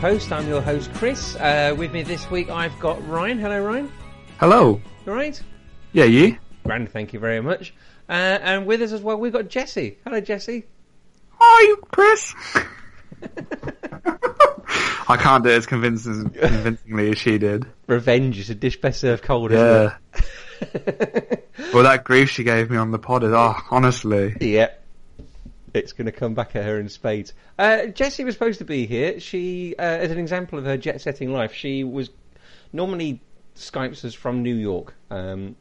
Post. I'm your host Chris. Uh, with me this week I've got Ryan. Hello Ryan. Hello. Right. Yeah, you? Grand, thank you very much. Uh, and with us as well we've got Jesse. Hello Jesse. Hi, Chris. I can't do it as convincingly as she did. Revenge is a dish best served cold, Yeah. well, that grief she gave me on the pod is, oh, honestly. it? It's going to come back at her in spades. Uh, Jessie was supposed to be here. She, uh, as an example of her jet-setting life, she was normally Skypes us from New York um,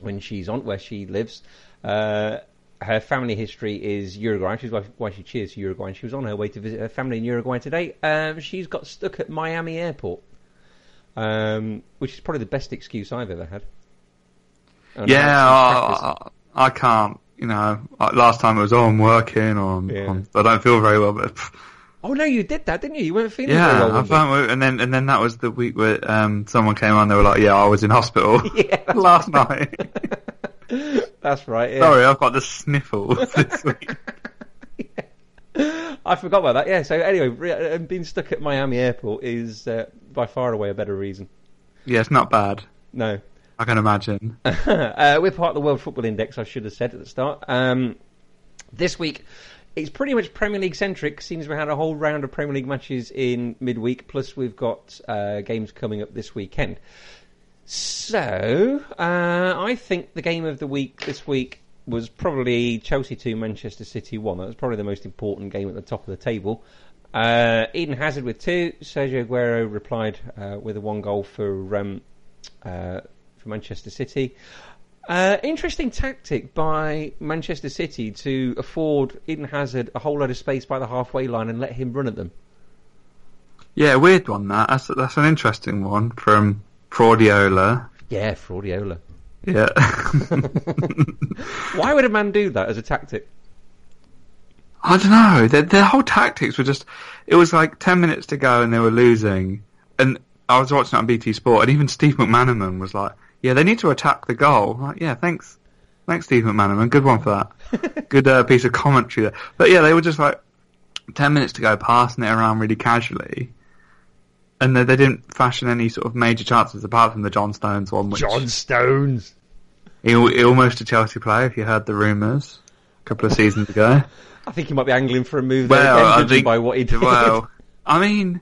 when she's on where she lives. Uh, her family history is Uruguay, which is why, why she cheers for Uruguay. And she was on her way to visit her family in Uruguay today. Um, she's got stuck at Miami Airport, um, which is probably the best excuse I've ever had. And Yeah, I I, I, I can't, you know, uh, last time it was, oh, I'm working, or I'm, Yeah. I'm- I don't feel very well, but pff, Oh no, you did that, didn't you? You weren't feeling very yeah, well. I found, and then, and then that was the week where, um, someone came on, they were like, yeah, I was in hospital Yeah, last night. That's right. Yeah. Sorry, I've got the sniffles this week. I forgot about that. Yeah. So anyway, re- uh, being stuck at Miami Airport is uh, by far away a better reason. Yeah, it's not bad. No. I can imagine. uh, we're part of the World Football Index. I should have said at the start. Um, this week, it's pretty much Premier League centric. Seems we had a whole round of Premier League matches in midweek. Plus, we've got uh, games coming up this weekend. So, uh, I think the game of the week this week was probably Chelsea 2, Manchester City 1. That was probably the most important game at the top of the table. Uh, Eden Hazard with two. Sergio Aguero replied uh, with a one goal for um, uh, for Manchester City. Uh, interesting tactic by Manchester City to afford Eden Hazard a whole load of space by the halfway line and let him run at them. Yeah, weird one that. That's that's an interesting one from Fraudiola. Yeah, Fraudiola. Yeah. Why would a man do that as a tactic? I don't know. Their, their whole tactics were just. It was like ten minutes to go and they were losing, and I was watching it on BT Sport, and even Steve McManaman was like, "Yeah, they need to attack the goal." Like, yeah, thanks, thanks, Steve McManaman. Good one for that. Good uh, piece of commentary there. But yeah, they were just like ten minutes to go, passing it around really casually. And they, they didn't fashion any sort of major chances apart from the John Stones one, which Stones. He, he almost a Chelsea player, if you heard the rumours a couple of seasons ago. I think he might be angling for a move there well, again, I think, by what he did. well, I mean,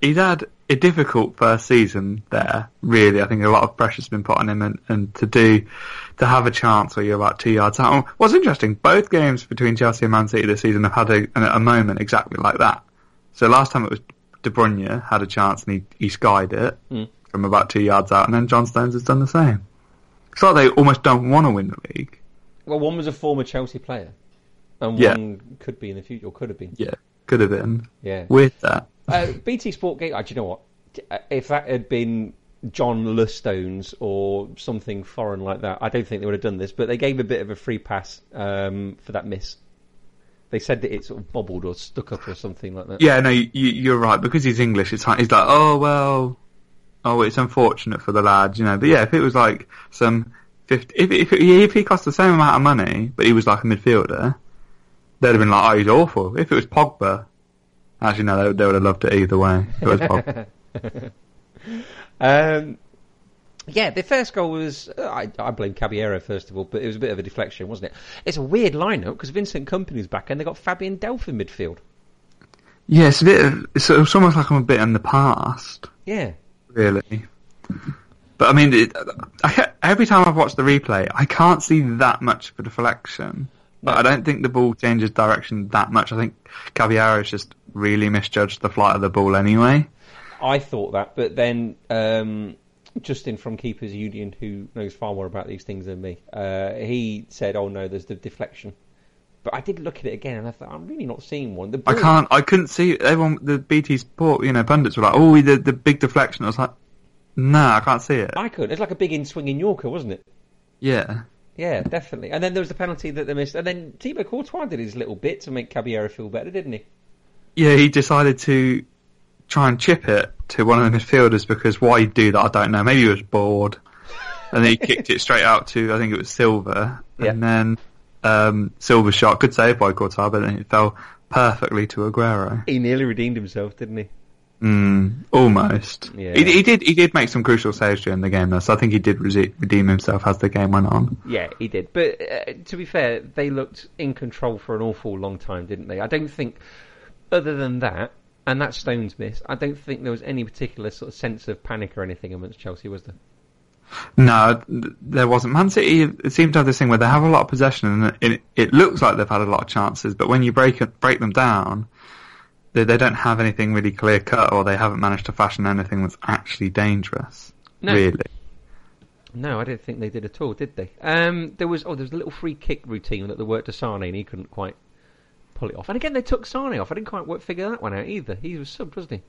he's had a difficult first season there. Really, I think a lot of pressure's been put on him, and, and to do to have a chance where you're about two yards out. What's interesting, both games between Chelsea and Man City this season have had a, a moment exactly like that. So last time it was De Bruyne had a chance and he, he skied it Mm. from about two yards out, and then John Stones has done the same. It's like they almost don't want to win the league. well, one was a former Chelsea player, and Yeah. one could be in the future, or could have been. Yeah, could have been. Yeah. With that. Uh, BT Sport Gate. Uh, do you know what? Uh, If that had been John Lustones or something foreign like that, I don't think they would have done this. But they gave a bit of a free pass um, for that miss. They said that it sort of bobbled or stuck up or something like that. Yeah, no, you, you're right because he's English. It's he's like, oh well, oh it's unfortunate for the lad, you know. But yeah, if it was like some fifty, if if, if he cost the same amount of money, but he was like a midfielder, they'd have been like, oh, he's awful. If it was Pogba, actually no, they, they would have loved it either way. It was Pogba. Um, yeah, the first goal was uh, I, I blame Caballero first of all, but it was a bit of a deflection, wasn't it? It's a weird lineup because Vincent Kompany's back and they got Fabian Delph in midfield. yeah, it's a bit. Of, it's, it's almost like I'm a bit in the past. Yeah, really. But I mean, it, I, every time I've watched the replay, I can't see that much of a deflection. But I don't think the ball changes direction that much. I think Caballero has just really misjudged the flight of the ball anyway. I thought that, but then um, Justin from Keepers Union, who knows far more about these things than me, uh, he said, "Oh no, there's the deflection." But I did look at it again, and I thought, I'm really not seeing one. The I can't. I couldn't see everyone. The BT Sport, you know, pundits were like, "Oh, the the big deflection." I was like, "Nah, I can't see it." I could. It's like a big in-swinging Yorker, wasn't it? Yeah, Yeah, definitely. And then there was the penalty that they missed, and then Thibaut Courtois did his little bit to make Caballero feel better, didn't he? Yeah. He decided to try and chip it to one of the midfielders because why he'd do that, I don't know. Maybe he was bored, and then he kicked it straight out to I think it was Silva, Yeah. and then um, Silva's shot, good save by Courtois, but then it fell perfectly to Aguero. He nearly redeemed himself, didn't he? Mm, almost. Yeah. He, he did. He did make some crucial saves during the game, though. So I think he did redeem himself as the game went on. Yeah, he did. But uh, to be fair, they looked in control for an awful long time, didn't they? I don't think, other than that, and that Stones miss, I don't think there was any particular sort of sense of panic or anything amongst Chelsea, was there? No, there wasn't. Man City it seemed to have this thing where they have a lot of possession, and it, it looks like they've had a lot of chances. But when you break break them down, they, they don't have anything really clear cut, or they haven't managed to fashion anything that's actually dangerous. No. Really. No, I didn't think they did at all, did they? Um, there was oh, there was a little free kick routine that they worked to Sane, and he couldn't quite pull it off. And again, they took Sane off. I didn't quite work, figure that one out either. He was subbed, wasn't he?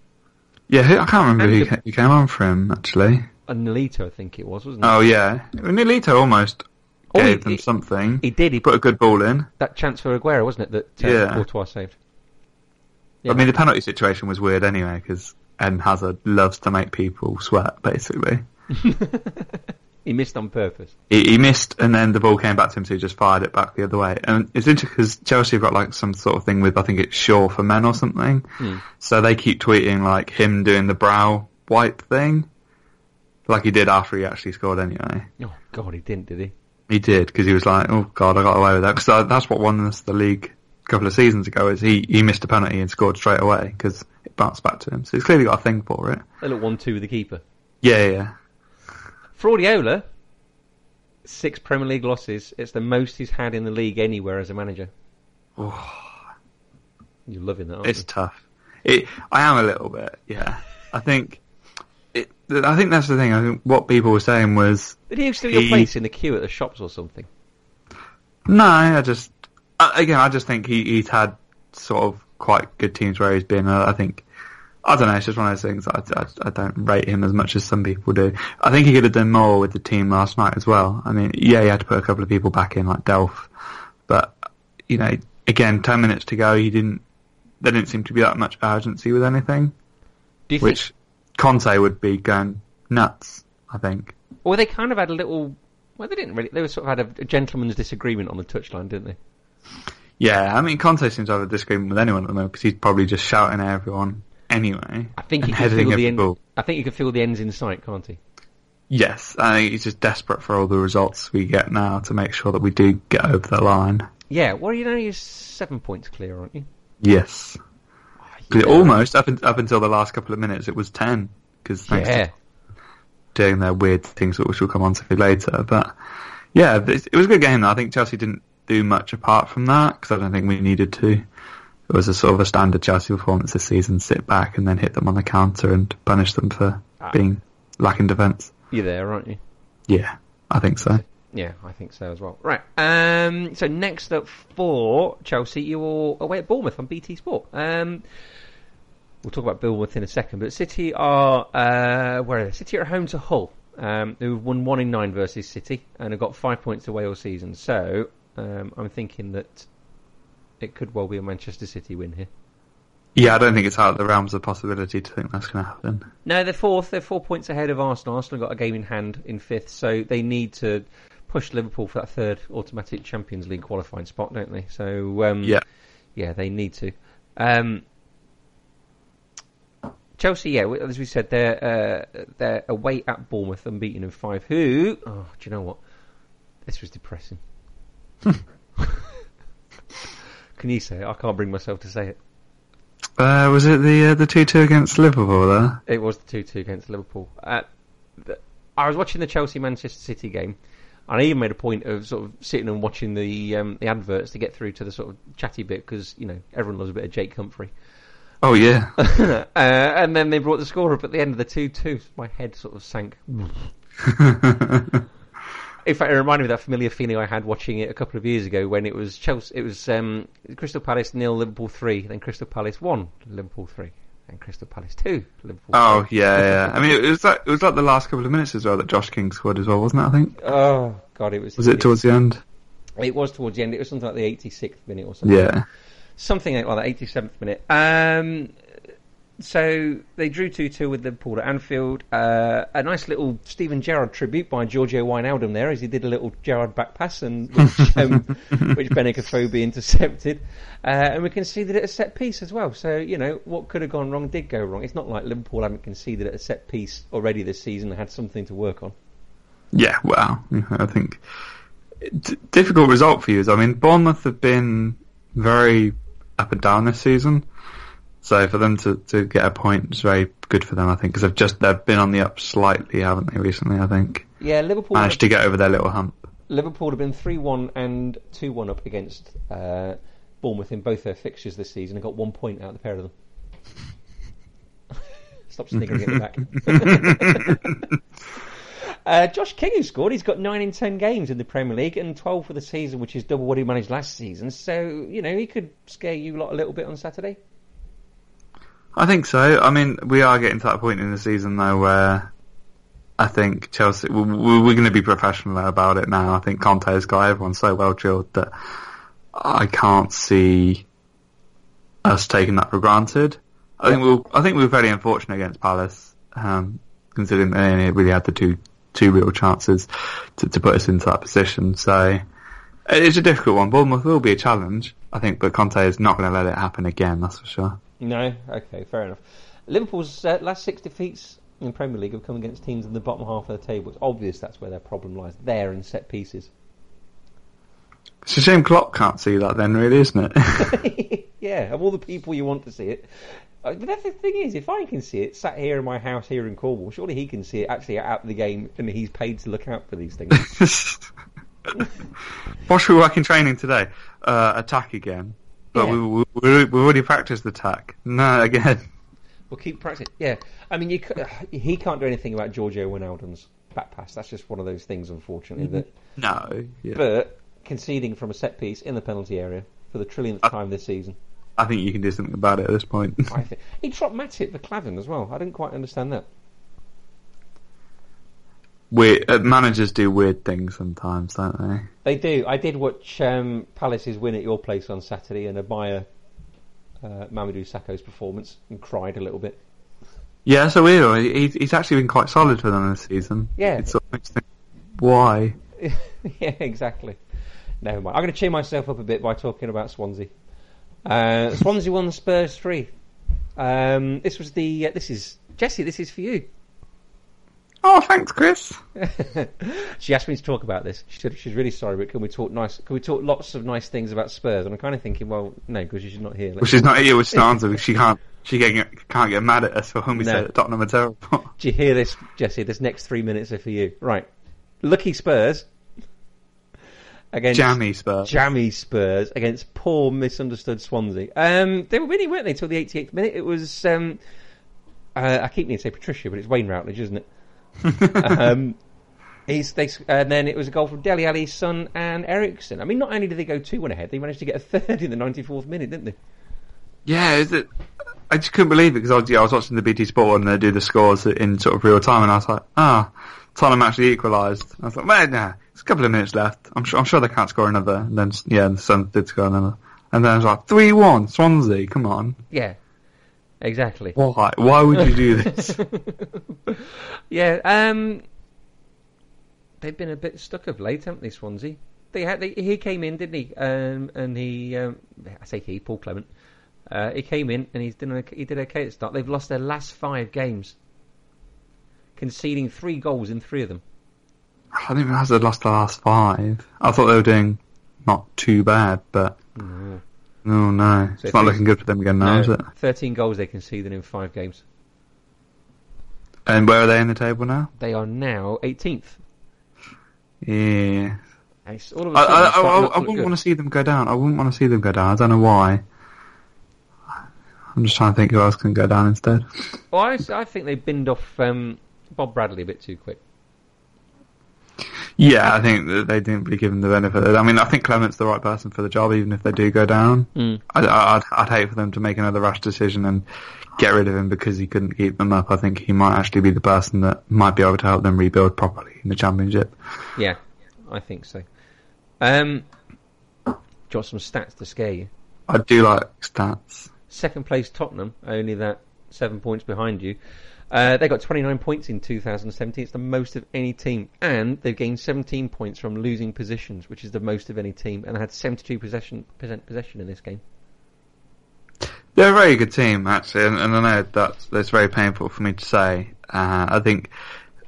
Yeah, who, I can't remember And who, the- ca- came on for him actually. And Nolito, I think it was, wasn't it? Oh yeah, Nolito almost Oh, gave he- them he- something. He did. He put put a good ball in. that chance for Aguero, wasn't it? That uh, Yeah. Courtois saved. Yeah. I mean, the penalty situation was weird anyway because Eden Hazard loves to make people sweat. Basically, he missed on purpose. he, he missed, and then the ball came back to him, so he just fired it back the other way. And it's interesting because Chelsea have got like some sort of thing with I think it's Sure for men or something. Hmm. So they keep tweeting like him doing the brow wipe thing, like he did after he actually scored anyway. Oh God, he didn't, did he? He did because he was like, "Oh God, I got away with that." Because that's what won us the league a couple of seasons ago. Is he he missed a penalty and scored straight away because it bounced back to him. So he's clearly got a thing for it. They look one-two with the keeper. Yeah, yeah. Fraudiola, six Premier League losses. It's the most he's had in the league anywhere as a manager. You're loving that, aren't It's you? tough. It, I am a little bit. Yeah, I think. It, I think that's the thing. I think what people were saying was Did he steal your place in the queue at the shops or something? no. I just again, I just think he, he's had sort of quite good teams where he's been. Uh, I think. I don't know. It's just one of those things. I, I, I don't rate him as much as some people do. I think he could have done more with the team last night as well. I mean, yeah, he had to put a couple of people back in like Delph, but you know, again, ten minutes to go, he didn't. There didn't seem to be that much urgency with anything, Do you which Conte would be going nuts. I think. think? Well, they kind of had a little. Well, they didn't really. They were sort of had a, a gentleman's disagreement on the touchline, didn't they? Yeah, I mean, Conte seems to have a disagreement with anyone at the moment because he's probably just shouting at everyone anyway. I think he can feel the end. ball. I think you can feel the ends in sight, can't he? Yes, I think he's just desperate for all the results we get now to make sure that we do get over the line. Yeah. Well, you know, you're seven points clear, aren't you? Yes, ah, because Yeah. almost up in, up until the last couple of minutes, it was ten. Because thanks Yeah. to doing their weird things, which we'll come on to later. But yeah, it it was a good game. Though. I think Chelsea didn't do much apart from that because I don't think we needed to. It was a sort of a standard Chelsea performance this season: sit back and then hit them on the counter and punish them for Ah. being lacking defence. You're there, aren't you? Yeah, I think so. Yeah, I think so as well. Right. Um, so next up for Chelsea, you're away at Bournemouth on BT Sport. Um, we'll talk about Bournemouth in a second, but City are uh, where are they? City are at home to Hull. Um, who've won one in nine versus City and have got five points away all season. So um, I'm thinking that it could well be a Manchester City win here. Yeah, I don't think it's out of the realms of possibility to think that's going to happen. No, they're fourth. They're four points ahead of Arsenal. Arsenal got a game in hand in fifth, so they need to push Liverpool for that third automatic Champions League qualifying spot, don't they? So um, Yeah. yeah, they need to. Um, Chelsea, yeah, as we said, they're uh, they're away at Bournemouth, unbeaten in five. Who? Oh, do you know what? This was depressing. Can you say it? I can't bring myself to say it. Uh, was it the uh, the two two against Liverpool there? It was the 2 2 against Liverpool. Uh, the, I was watching the Chelsea Manchester City game, And I even made a point of sort of sitting and watching the um, the adverts to get through to the sort of chatty bit because you know everyone loves a bit of Jake Humphrey. Oh yeah. uh, and then they brought the score up at the end of the two two. My head sort of sank. In fact, it reminded me of that familiar feeling I had watching it a couple of years ago when it was Chelsea. It was um, Crystal Palace nil, Liverpool three, then Crystal Palace one, Liverpool three, and Crystal Palace two, Liverpool. oh three. yeah, yeah. I mean, it was like it was like the last couple of minutes as well that Josh King scored as well, wasn't it? I think Oh god, it was. was it towards the end? It was towards the end. It was something like the 86th minute or something. Yeah. something like well, the 87th minute. Um, so they drew 2 2 with Liverpool at Anfield. Uh, a nice little Steven Gerrard tribute by Giorgio Wijnaldum there, as he did a little Gerrard back pass, and which, um, which Benik Afobe intercepted. Uh, and we conceded at a set piece as well. So, you know, what could have gone wrong did go wrong. It's not like Liverpool haven't conceded at a set piece already this season and had something to work on. Yeah, well, I think d- difficult result for you. I mean, Bournemouth have been very up and down this season, so for them to, to get a point is very good for them. I think because they've just they've been on the up slightly, haven't they? Recently, I think Yeah, Liverpool. managed to get over their little hump. Liverpool have been 3 1 and 2 1 up against uh, Bournemouth in both their fixtures this season and got one point out of the pair of them. Stop sniggering at the back. uh, Josh King, who scored, he's got 9 in 10 games in the Premier League and 12 for the season, which is double what he managed last season. So, you know, he could scare you lot a little bit on Saturday. I think so. I mean, we are getting to that point in the season though where I think Chelsea we- we- we're going to be professional about it now. I think Conte has got everyone so well drilled that I can't see us taking that for granted. I think we will I think we were very unfortunate against Palace, um, considering they only really had the two two real chances to, to put us into that position. So it's a difficult one. Bournemouth will be a challenge, I think, but Conte is not going to let it happen again. That's for sure. No, okay, fair enough. Liverpool's uh, last six defeats in Premier League have come against teams in the bottom half of the table. It's obvious that's where their problem lies. There in set pieces. It's a shame Klopp can't see that then, really, isn't it? yeah, of all the people you want to see it. Uh, but that's the thing is, if I can see it sat here in my house here in Cornwall, surely he can see it actually out of the game, and he's paid to look out for these things. what should we work in training today? Uh, attack again. But Yeah. we, we, we, we've already practiced the tack. No, again. we'll keep practicing. Yeah, I mean, you, he can't do anything about Giorgio Wijnaldum's back pass. That's just one of those things, unfortunately. That, No. Yeah. but conceding from a set piece in the penalty area for the trillionth Uh, time this season. I think you can do something about it at this point. I think he dropped Matip for Klavan as well. I didn't quite understand that. We uh, managers do weird things sometimes, don't they? They do. I did watch um, Palace's win at your place on Saturday and admire uh, Mamadou Sakho's performance and cried a little bit. Yeah, so weird. He, he's actually been quite solid for them this season. Yeah. It sort of makes you think, why? yeah, exactly. Never mind. I'm going to cheer myself up a bit by talking about Swansea. Uh, Swansea won Spurs three. Um, this was the. Uh, this is Jesse. This is for you. Oh, thanks, Chris. she asked me to talk about this. She said she's really sorry, but can we talk nice? Can we talk lots of nice things about Spurs? And I'm kind of thinking, well, no, because she's not here. Well, she's not here with Stanza she can't. She get, can't get mad at us for when we No. said that Tottenham are terrible. Do you hear this, Jesse? This next three minutes are for you. Right. Lucky Spurs against Jammy Spurs. jammy Spurs against poor misunderstood Swansea. Um, they were winning, weren't they, till the 88th minute? It was. Um, uh, I keep needing to say Patricia, but it's Wayne Routledge, isn't it? Um, he's they, and then it was a goal from Dele Alli's son and Eriksen. I mean, not only did they go two one ahead, they managed to get a third in the 94th minute, didn't they? Yeah, is it? I just couldn't believe it because I was, yeah, I was watching the BT Sport one and they do the scores in sort of real time, and I was like, ah, Tottenham actually equalised. I was like, well, nah, it's a couple of minutes left. I'm sure, I'm sure they can't score another. And then, yeah, the Suns did score another. And then I was like, three one, Swansea. Come on, Yeah, exactly. why? Why would you do this? Yeah, um, they've been a bit stuck of late, haven't they, Swansea? They had they, he came in, didn't he? Um, and he, um, I say he, Paul Clement. Uh, he came in and he's done he did okay at the start. They've lost their last five games, conceding three goals in three of them. I didn't realise they'd lost the last five. I thought they were doing not too bad, but. No, no, So it's not looking good for them again now, is it? Thirteen goals they conceded in five games. And where are they in the table now? They are now 18th. Yeah. All of a I, I, I, I, wouldn't want to see them go down. I wouldn't want to see them go down. I don't know why. I'm just trying to think who else can go down instead. Well, I, I think they binned off um, Bob Bradley a bit too quick. Yeah, I think that they didn't really give him the benefit. I mean, I think Clement's the right person for the job, even if they do go down. Mm. I, I- I'd, I'd hate for them to make another rash decision and get rid of him because he couldn't keep them up. I think he might actually be the person that might be able to help them rebuild properly in the championship. Yeah, I think so. Um, do you want some stats to scare you? I do like stats. Second place Tottenham, only that seven points behind you. Uh, they got 29 points in 2017. It's the most of any team, and they've gained 17 points from losing positions, which is the most of any team. And they had 72 possession percent possession in this game. They're a very good team, actually, and, and I know that's, that's very painful for me to say. Uh, I think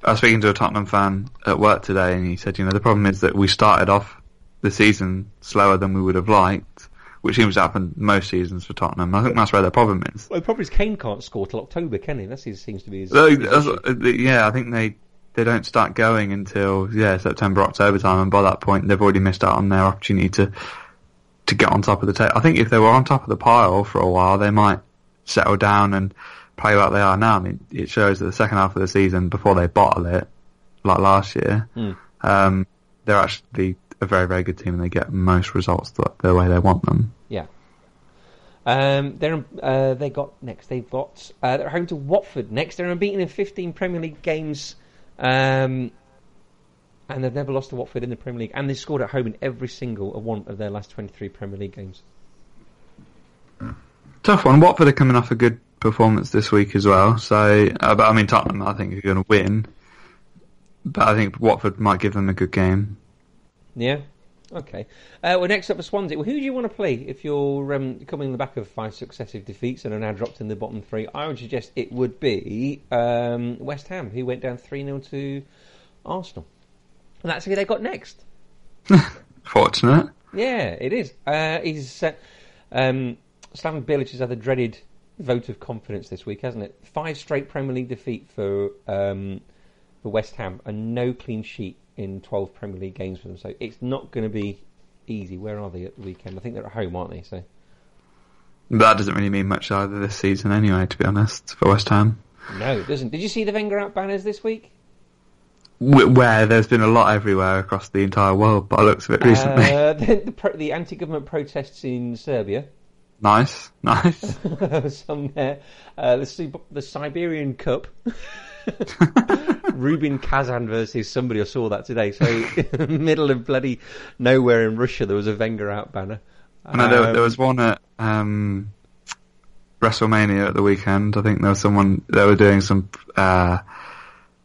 I was speaking to a Tottenham fan at work today, and he said, you know, the problem is that we started off the season slower than we would have liked, which seems to happen most seasons for Tottenham. I think that's where the problem is. Well, the problem is Kane can't score till October, can he? That seems to be his. So, his uh, yeah, I think they they don't start going until yeah September October time, and by that point they've already missed out on their opportunity to to get on top of the table. I think if they were on top of the pile for a while, they might settle down and play like they are now. I mean, it shows that the second half of the season before they bottle it, like last year, Hmm. um, they're actually a very very good team and they get most results the, the way they want them. Yeah. Um, they're uh, they got next. They've got uh, they're home to Watford next. They're unbeaten in 15 Premier League games, um, and they've never lost to Watford in the Premier League. And they scored at home in every single one of their last 23 Premier League games. Tough one. Watford are coming off a good performance this week as well. So, uh, but I mean Tottenham, I think are going to win. But I think Watford might give them a good game. Yeah. Okay. Uh, well, next up for Swansea. Well, who do you want to play if you're um, coming in the back of five successive defeats and are now dropped in the bottom three? I would suggest it would be um, West Ham, who went down 3 0 to Arsenal. And that's who they got next. Fortunate. Yeah, it is. Uh, he's uh, um, Slaven Bilic has had the dreaded vote of confidence this week, hasn't it? Five straight Premier League defeat for um, for West Ham, and no clean sheet in twelve Premier League games for them. So it's not going to be easy. Where are they at the weekend? I think they're at home, aren't they? So that doesn't really mean much either this season anyway, to be honest, for West Ham. no, it doesn't. Did you see the Wenger out banners this week? Where there's been a lot everywhere across the entire world, by the looks of it recently. Uh, the, the, pro- the anti-government protests in Serbia. nice, nice. some there. Uh, the, the Siberian Cup. Rubin Kazan versus somebody. I saw that today. So, middle of bloody nowhere in Russia, there was a Wenger out banner. And know there, Um, there was one at um, WrestleMania at the weekend. I think there was someone they were doing some uh,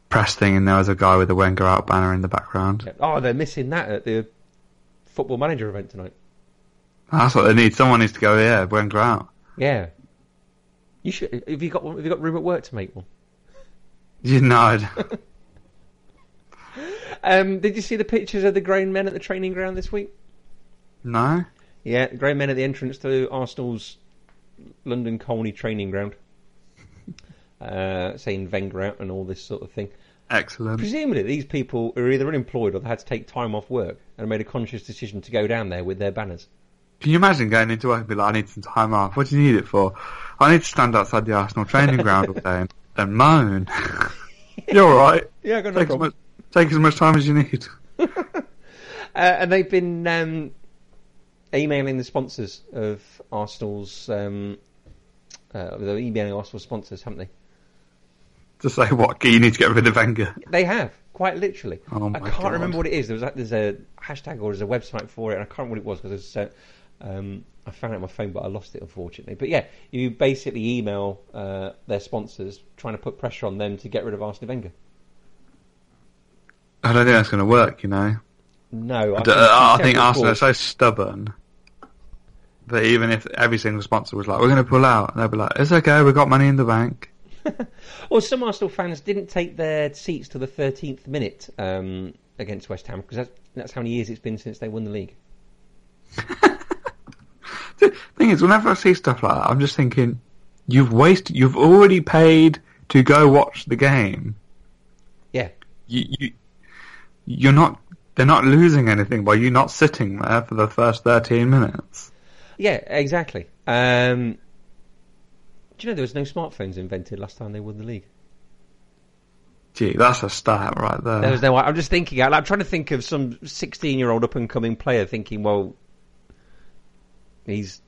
press thing, and there was a guy with a Wenger out banner in the background. Oh, they're missing that at the football manager event tonight. That's what they need. Someone needs to go. Yeah, Wenger out. Yeah. You should. Have you got? Have you got room at work to make one? You know, Um, did you see the pictures of the grown men at the training ground this week? no. Yeah, the grown men at the entrance to Arsenal's London Colney training ground, uh, saying Wenger out and all this sort of thing. Excellent. Presumably, these people are either unemployed or they had to take time off work and made a conscious decision to go down there with their banners. Can you imagine going into work and be like, I need some time off? What do you need it for? I need to stand outside the Arsenal training ground all day and, moan. You're alright. Yeah, I got no Take, as problem. much- take as much time as you need. Uh, and they've been um, emailing the sponsors of Arsenal's. Um, uh, they're emailing Arsenal sponsors, haven't they? To say what? You need to get rid of Wenger. They have, quite literally. Oh I can't God. remember what it is. There was a, there's a hashtag or there's a website for it, and I can't remember what it was because uh, um, I found it on my phone, but I lost it unfortunately. But yeah, you basically email uh, their sponsors trying to put pressure on them to get rid of Arsene Wenger. I don't think that's going to work, you know. No, I D- uh, I think Arsenal are so stubborn that even if every single sponsor was like, we're going to pull out, they'd be like, it's okay, we've got money in the bank. Well, some Arsenal fans didn't take their seats to the 13th minute um, against West Ham because that's, that's how many years it's been since they won the league. The thing is, whenever I see stuff like that, I'm just thinking, you've wasted, you've already paid to go watch the game. Yeah, You, you, you're not they're not losing anything by you not sitting there for the first 13 minutes. Yeah, exactly. Um, do you know there was no smartphones invented last time they won the league? Gee, that's a stat right there. There was no. I'm just thinking. I'm trying to think of some 16 year old up and coming player thinking, well, he's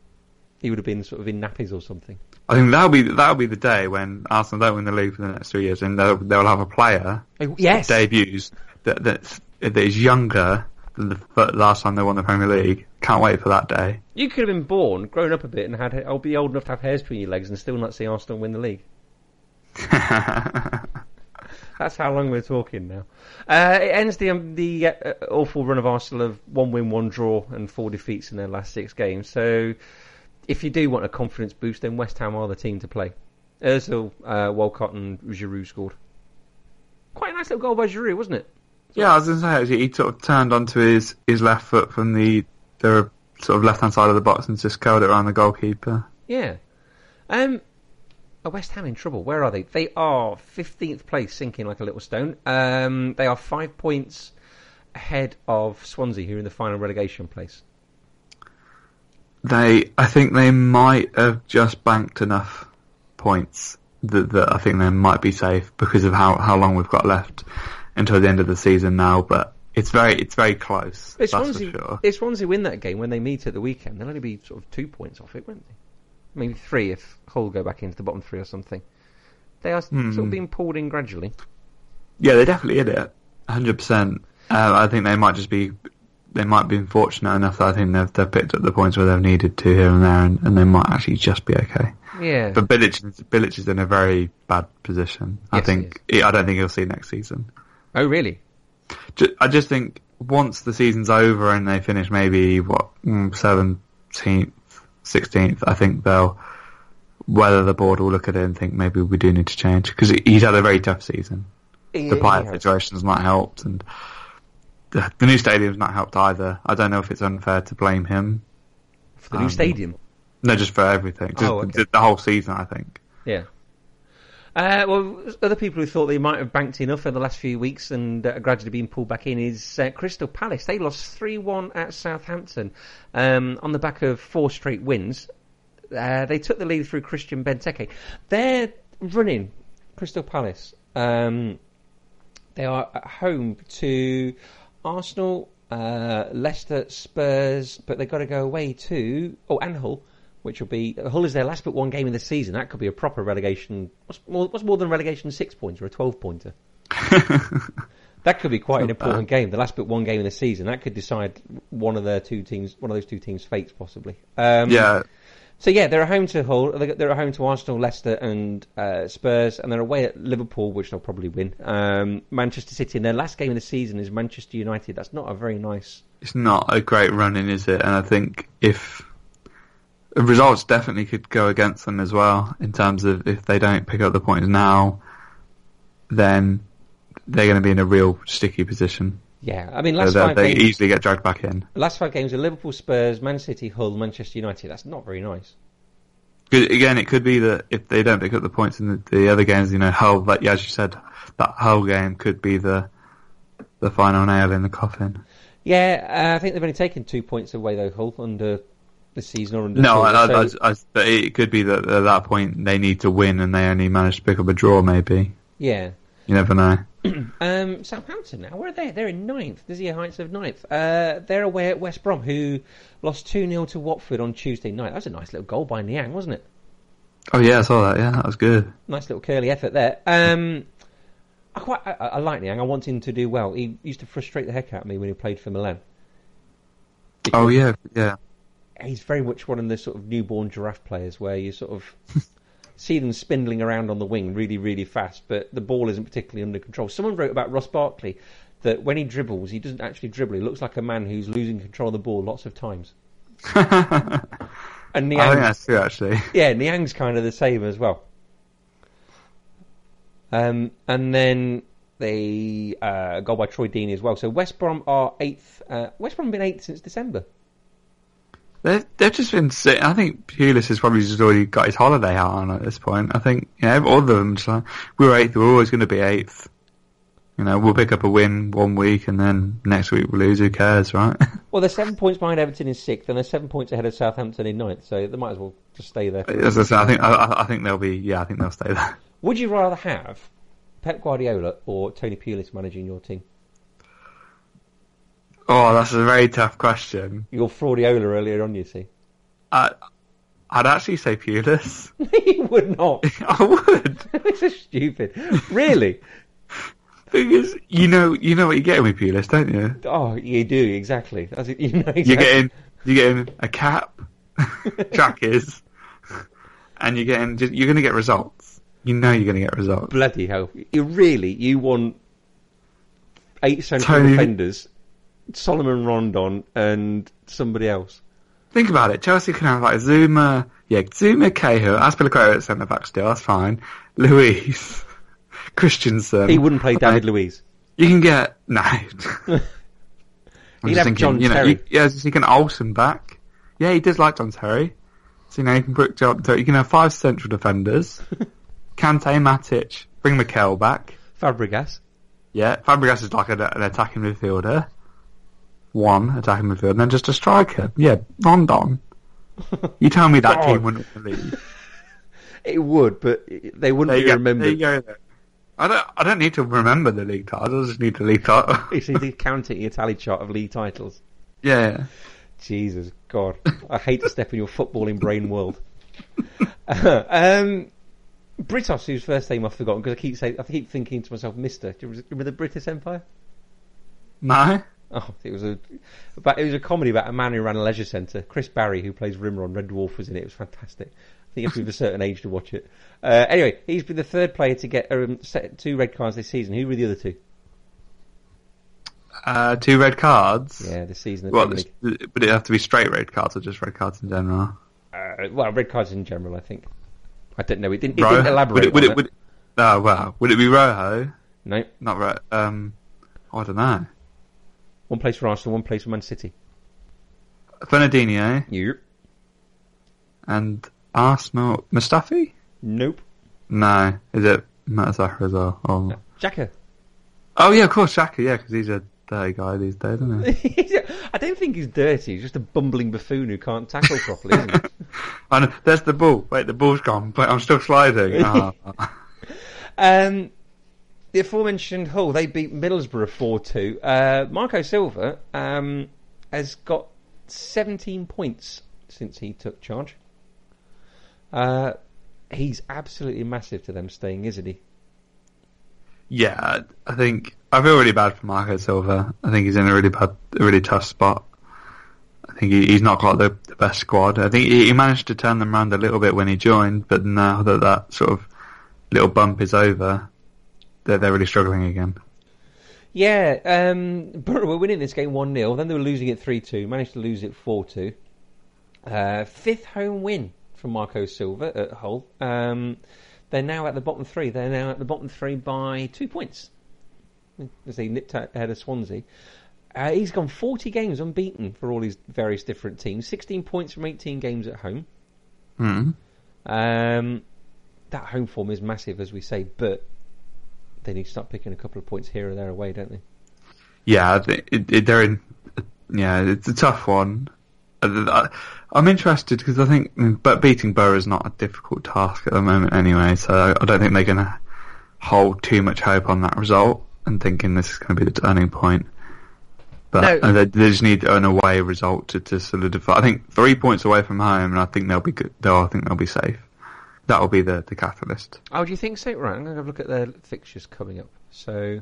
he would have been sort of in nappies or something. I think that'll be that'll be the day when Arsenal don't win the league for the next three years, and they'll, they'll have a player Oh, yes. debuts that that's, that is younger than the last time they won the Premier League. Can't wait for that day. You could have been born, grown up a bit, and had. I'll be old enough to have hairs between your legs and still not see Arsenal win the league. That's how long we're talking now. Uh, it ends the um, the uh, awful run of Arsenal of one win, one draw, and four defeats in their last six games. So, if you do want a confidence boost, then West Ham are the team to play. Özil, uh, Walcott, and Giroud scored. Quite a nice little goal by Giroud, wasn't it? yeah, I was going to say actually, he sort of turned onto his, his left foot from the the sort of left hand side of the box and just curled it around the goalkeeper. Yeah. Um, are West Ham in trouble? Where are they? They are 15th place, sinking like a little stone. Um, they are five points ahead of Swansea, who are in the final relegation place. They, I think they might have just banked enough points that, that I think they might be safe because of how, how long we've got left until the end of the season now. But it's very it's very close. If Swansea, sure. if Swansea win that game when they meet at the weekend, they'll only be sort of two points off it, won't they? Maybe three if Hull go back into the bottom three or something. They are sort Hmm. of being pulled in gradually. Yeah, they definitely hit it, hundred percent. Uh, I think they might just be they might be fortunate enough that I think they've they've picked up the points where they've needed to here and there, and, and they might actually just be okay. Yeah. But Bilic, Bilic is in a very bad position. I Yes, he think I don't think he'll see next season. oh, really? Ju- I just think once the season's over and they finish maybe what mm, seventeenth, sixteenth, I think they'll whether the board will look at it and think maybe we do need to change because he's had a very tough season. The player situation's not helped, and the, the new stadium's not helped either. I don't know if it's unfair to blame him. For the new um, stadium. No, just for everything, just Oh, okay. the, the whole season. I think. Yeah. Uh, well, other people who thought they might have banked enough in the last few weeks and uh, gradually been pulled back in is uh, Crystal Palace. They lost 3 1 at Southampton um, on the back of four straight wins. Uh, they took the lead through Christian Benteke. They're running, Crystal Palace. Um, they are at home to Arsenal, uh, Leicester, Spurs, but they've got to go away to oh and Hull, which will be Hull is their last but one game in the season. That could be a proper relegation. What's more, what's more than relegation? Six points or a twelve pointer? That could be quite an bad. important game. The last but one game in the season that could decide one of their two teams, one of those two teams' fates possibly. Um, Yeah, so yeah, they're at home to Hull. They're at home to Arsenal, Leicester, and uh, Spurs, and they're away at Liverpool, which they'll probably win. Um, Manchester City, and their last game of the season is Manchester United. That's not a very nice. it's not a great running, is it? And I think if results definitely could go against them as well in terms of if they don't pick up the points now, then they're going to be in a real sticky position. Yeah, I mean, last they, five they games. easily get dragged back in. Last five games are Liverpool, Spurs, Man City, Hull, Manchester United. That's not very nice. Again, it could be that if they don't pick up the points in the, the other games, you know, Hull, like yeah, as you said, that Hull game could be the the final nail in the coffin. Yeah, uh, I think they've only taken two points away though, Hull under the season or under. No, I, I, so- I, it could be that at that point they need to win and they only manage to pick up a draw. Maybe yeah. you never know. Um, Southampton now, where are they? They're in ninth. Dizzy Heights of ninth. Uh, they're away at West Brom, who lost 2 0 to Watford on Tuesday night. That was a nice little goal by Niang, wasn't it? Oh yeah, I saw that. Yeah, that was good. Nice little curly effort there. Um, I quite, I, I like Niang. I want him to do well. He used to frustrate the heck out of me when he played for Milan. Oh yeah, yeah. He's very much one of the sort of newborn giraffe players where you sort of see them spindling around on the wing really, really fast, but the ball isn't particularly under control. Someone wrote about Ross Barkley that when he dribbles, he doesn't actually dribble. He looks like a man who's losing control of the ball lots of times. And I think that's true actually. yeah, Niang's kind of the same as well. Um, and then they uh, goal by Troy Deeney as well. So West Brom are eighth. Uh, West Brom have been eighth since December. They've, they've just been. Sick. I think Pulis has probably just already got his holiday hat on at this point. I think you know all of them. Just like, we were eighth. We're always going to be eighth. You know, we'll pick up a win one week and then next week we'll lose. Who cares, right? Well, they're seven points behind Everton in sixth, and they're seven points ahead of Southampton in ninth. So they might as well just stay there. As I say, I think I- I think they'll be. Yeah, I think they'll stay there. Would you rather have Pep Guardiola or Tony Pulis managing your team? Oh, that's a very tough question. Your Fraudiola earlier on, you see. I, I'd actually say Pulis. you would not. I would. this is stupid. Really? Because you know, you know what you're getting with Pulis, don't you? Oh, you do exactly. That's it, you know exactly. You're getting, you're getting a cap, trackers, and you're getting, you're going to get results. You know, you're going to get results. bloody hell. You really you want eight central Tony- defenders, Salomon Rondon, and somebody else. Think about it. Chelsea can have like Zouma, yeah, Zouma, Cahill, Azpilicueta at centre back still. That's fine. Luis, Christensen. He wouldn't play David Luiz. You can get no. I'm He'd just have thinking, John you know, Terry. you, yeah, you can Olsen back. Yeah, he does like John Terry. So you know, you can put John Terry. You can have five central defenders. Kante, Matic, bring Mikel back. Fabregas. Yeah, Fabregas is like an, an attacking midfielder. One attacking midfielder, and then just a striker. Yeah, Rondon. You tell me that team wouldn't leave. It would, but they wouldn't There be you, go, there remembered. you go. Then. I don't. I don't need to remember the league title. I just need the league title. You see the counting your tally chart of league titles. yeah. Jesus God, I hate to step in your footballing brain world. um, Britos, whose first name I've forgotten because I keep saying, I keep thinking to myself, Mister. Do you remember the Brittas Empire? No. Oh, it was a, but it was a comedy about a man who ran a leisure centre. Chris Barrie, who plays Rimmer on Red Dwarf, was in it. It was fantastic. I think you have to be of a certain age to watch it. Uh, anyway, he's been the third player to get um, set two red cards this season. Who were the other two? Uh, two red cards. Yeah, this season. Well, this- would it have to be straight red cards or just red cards in general? Uh, well, red cards in general, I think. I don't know. It didn't, it Rojo? didn't elaborate Would it? Would it? Would it oh wow. Would it be Rojo? No, Not Ro Um, I don't know. One place for Arsenal, one place for Man City. Fernandinho Yep. and Arsenal. Mustafi? Nope. No. Is it Mertesacker as well? Or... Xhaka. Oh yeah, of course, Xhaka. Yeah, because he's a dirty guy these days, isn't he? I don't think he's dirty. He's just a bumbling buffoon who can't tackle properly, isn't he? oh, no, there's the ball. Wait, the ball's gone, but I'm still sliding. Ah. Um, the aforementioned Hull, they beat Middlesbrough 4 2. Uh, Marco Silva um, has got 17 points since he took charge. Uh, he's absolutely massive to them staying, isn't he? Yeah, I think I feel really bad for Marco Silva. I think he's in a really bad, a really tough spot. I think he, he's not got the, the best squad. I think he, he managed to turn them around a little bit when he joined, but now that that sort of little bump is over, they're they're really struggling again. Yeah, um, Borough were winning this game 1 0, then they were losing it 3 2, managed to lose it 4 2. Uh, fifth home win from Marco Silva at Hull. Um, they're now at the bottom three. They're now at the bottom three by two points. As they nipped ahead of Swansea. Uh, he's gone 40 games unbeaten for all his various different teams. 16 points from 18 games at home. Mm. Um, that home form is massive, as we say, but they need to start picking a couple of points here or there away, don't they? Yeah, I it, it, they're in. Yeah, it's a tough one. I- I'm interested because I think, but beating Borough is not a difficult task at the moment anyway. So I don't think they're going to hold too much hope on that result and thinking this is going to be the turning point. But No. uh, they, they just need an away result to, to solidify. I think three points away from home, and I think they'll be good. They'll, I think they'll be safe. That will be the the catalyst Oh, do you think so? Right, I'm going to have a look at their fixtures coming up. So,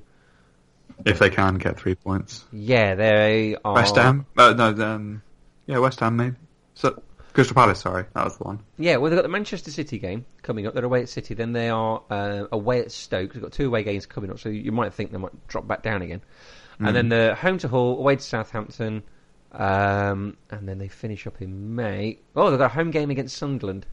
if they can get three points. yeah, they are. West Ham? Uh, no, um, yeah, West Ham maybe. So Crystal Palace. Sorry, that was the one. Yeah, well, they've got the Manchester City game coming up. They're away at City. Then they are uh, away at Stoke. They've got two away games coming up, so you might think they might drop back down again. And then they're home to Hull, away to Southampton, um, and then they finish up in May. Oh, they've got a home game against Sunderland.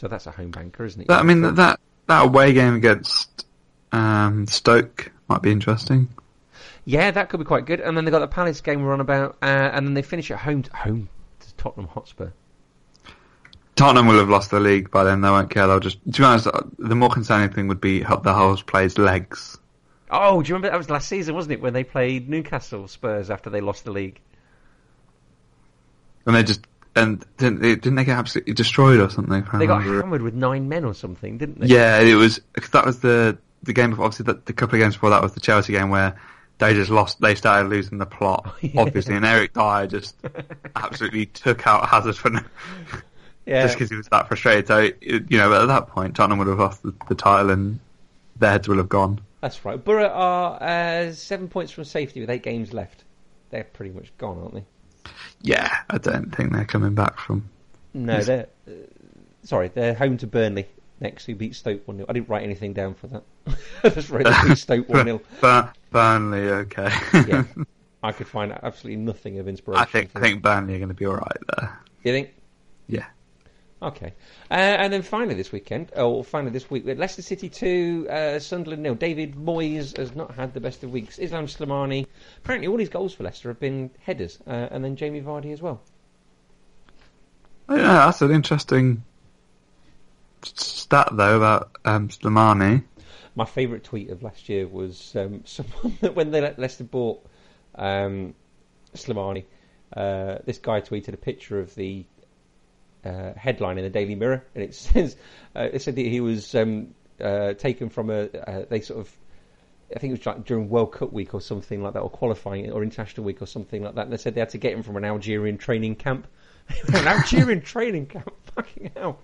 So that's a home banker, isn't it? That, I mean that that that away game against um, Stoke might be interesting. Yeah, that could be quite good. And then they've got the Palace game we're on about, uh, and then they finish at home to, home to Tottenham Hotspur. Tottenham will have lost the league by then. They won't care. They'll just. To be honest, uh, the more concerning thing would be how the Hull's plays legs. Oh, do you remember that was last season, wasn't it, when they played Newcastle Spurs after they lost the league? And they just and didn't they, didn't they get absolutely destroyed or something? They got hammered with nine men or something, didn't they? Yeah, it was because that was the the game. Before, obviously, the, the couple of games before that was the Chelsea game where they just lost. They started losing the plot, Yeah. obviously, and Eric Dier just absolutely took out Hazard for no, yeah. just because he was that frustrated. So you know, at that point, Tottenham would have lost the, the title and their heads will have gone. That's right. Borough are uh, seven points from safety with eight games left. They're pretty much gone, aren't they? Yeah, I don't think they're coming back from. No, they're uh, sorry. They're home to Burnley next, who beat Stoke one 0 I didn't write anything down for that. I just wrote beat Stoke one 0 Bur- Burnley, okay. Yeah, I could find absolutely nothing of inspiration. I think I think Burnley are going to be all right there. You think? Yeah. Okay. Uh, and then finally this weekend, or finally this week, Leicester City 2, uh, Sunderland nil. David Moyes has not had the best of weeks. Islam Slimani, apparently all his goals for Leicester have been headers, uh, and then Jamie Vardy as well. I that's an interesting stat though about um, Slimani. My favourite tweet of last year was um, someone that when they let Leicester bought um, Slimani, uh, this guy tweeted a picture of the uh, headline in the Daily Mirror, and it says uh, it said that he was um, uh, taken from a they sort of. I think it was like during World Cup week or something like that, or qualifying or international week or something like that. And they said they had to get him from an Algerian training camp. an Algerian training camp, fucking hell!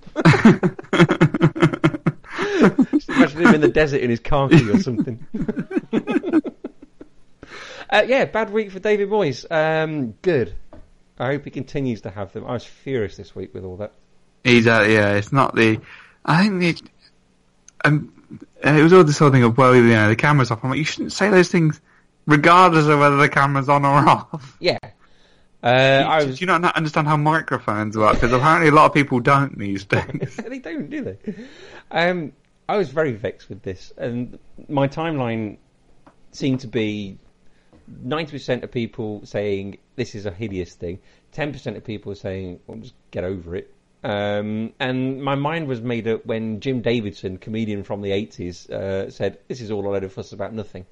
Imagine him in the desert in his khaki or something. uh, yeah, bad week for David Moyes. Um, good. I hope he continues to have them. I was furious this week with all that. He's uh, yeah, it's not the. I think the. Um, it was all this whole thing of well, you know, the camera's off. I'm like, you shouldn't say those things, regardless of whether the camera's on or off. Yeah. Uh, I do you not understand how microphones work? Because apparently a lot of people don't these days. they don't, do they? Um, I was very vexed with this, and my timeline seemed to be ninety percent of people saying this is a hideous thing, ten percent of people saying, "Well, just get over it." Um, and my mind was made up when Jim Davidson, comedian from the eighties, uh, said, "This is all a load of fuss about nothing."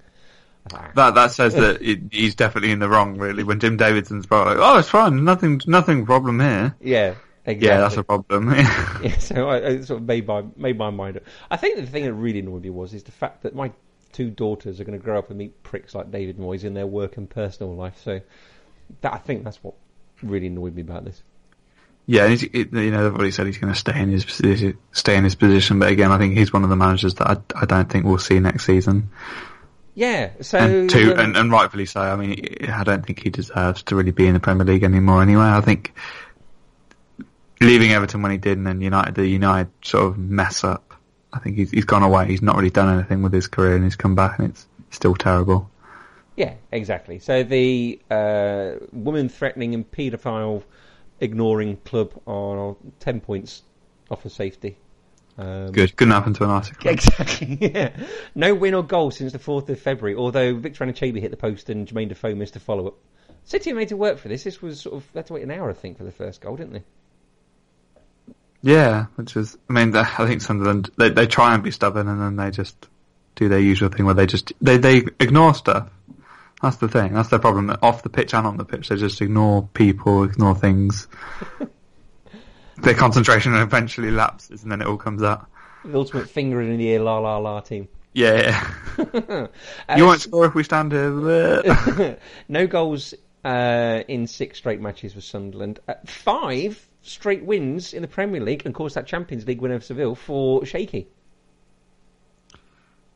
I thought, "Ah, That that says that it, he's definitely in the wrong, really. When Jim Davidson's probably like, "Oh, it's fine, nothing, nothing problem here." yeah, exactly. Yeah, that's a problem. Yeah, so I, I sort of made my made my mind up. I think the thing that really annoyed me was is the fact that my two daughters are going to grow up and meet pricks like David Moyes in their work and personal life. So that I think that's what really annoyed me about this. yeah, and it, you know, everybody said he's going to stay in his position, stay in his position. But again, I think he's one of the managers that I, I don't think we'll see next season. Yeah. So and, um, and, and rightfully so. I mean, I don't think he deserves to really be in the Premier League anymore. Anyway, I think leaving Everton when he did, and then United, the United sort of mess up. I think he's he's gone away. He's not really done anything with his career, and he's come back, and it's still terrible. yeah, exactly. So the uh, woman threatening and paedophile ignoring club are ten points off of safety. Um, Good, couldn't happen to a nicer. Exactly. Yeah. No win or goal since the fourth of February. Although Victor Anichebe hit the post and Jermaine Defoe missed a follow up. City made to work for this. This was sort of they had to wait an hour, I think, for the first goal, didn't they? Yeah, which is, I mean, I think Sunderland they they try and be stubborn, and then they just do their usual thing where they just they they ignore stuff. That's the thing. That's their problem. Off the pitch and on the pitch, they just ignore people, ignore things. their concentration eventually lapses, and then it all comes out. The ultimate finger in the ear, la la la team. Yeah, you won't score if we stand here. no goals uh, in six straight matches for Sunderland. Uh, five straight wins in the Premier League, and of course that Champions League win over Seville for Shaky.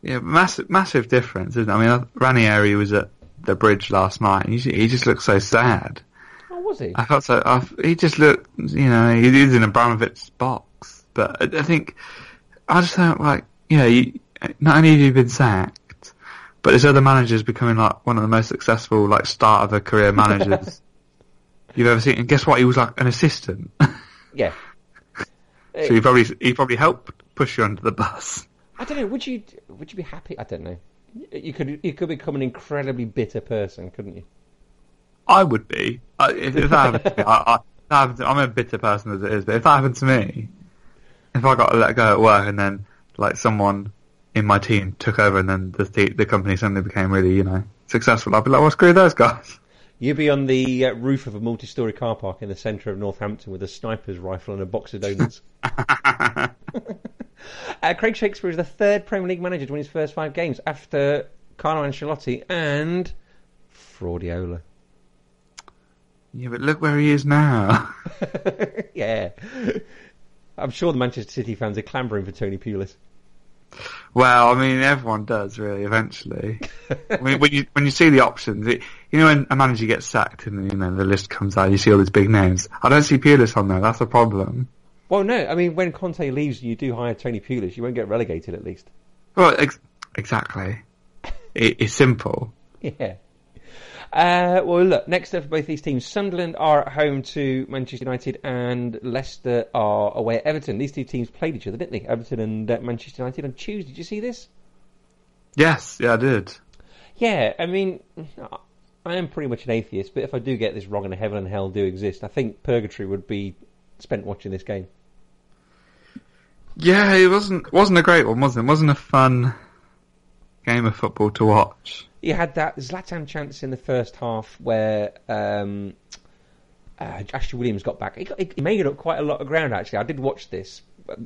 yeah, massive, massive difference. Isn't it? I mean, Ranieri was at the bridge last night, and he, just looked so sad. Oh, was he? I felt so. I, he just looked, you know, he is in Abramovich's box. But I, I think I just felt like, you know, you, not only have you been sacked, but this other manager's becoming like one of the most successful, like start of a career managers you've ever seen. And guess what? He was like an assistant, Yeah. so he probably he probably helped push you under the bus. I don't know. Would you would you be happy? I don't know. You could you could become an incredibly bitter person, couldn't you? I would be I, if, if that happened to me. I, I, that happened to, I'm a bitter person as it is, but if that happened to me, if I got let go at work and then like someone in my team took over, and then the the, the company suddenly became really, you know, successful, I'd be like, well, screw those guys. You'd be on the uh, roof of a multi-story car park in the centre of Northampton with a sniper's rifle and a box of donuts. uh, Craig Shakespeare is the third Premier League manager to win his first five games after Carlo Ancelotti and Fraudiola. Yeah, but look where he is now. yeah. I'm sure the Manchester City fans are clamouring for Tony Pulis. Well, I mean, everyone does really eventually. I mean, when you when you see the options, it, you know, when a manager gets sacked and you know the list comes out, you see all these big names. I don't see Pulis on there. That's a problem. Well, no, I mean, when Conte leaves you do hire Tony Pulis, you won't get relegated at least. Well, ex- exactly. it, it's simple. Yeah. Uh, well, look, next up for both these teams, Sunderland are at home to Manchester United and Leicester are away at Everton. These two teams played each other, didn't they? Everton and uh, Manchester United on Tuesday. Did you see this? Yes, yeah, I did. Yeah, I mean, I am pretty much an atheist, but if I do get this wrong and heaven and hell do exist, I think purgatory would be spent watching this game. Yeah, it wasn't wasn't a great one, was it? It wasn't a fun game of football to watch. You had that Zlatan chance in the first half where um, uh, Ashley Williams got back. He, got, he made up quite a lot of ground, actually. I did watch this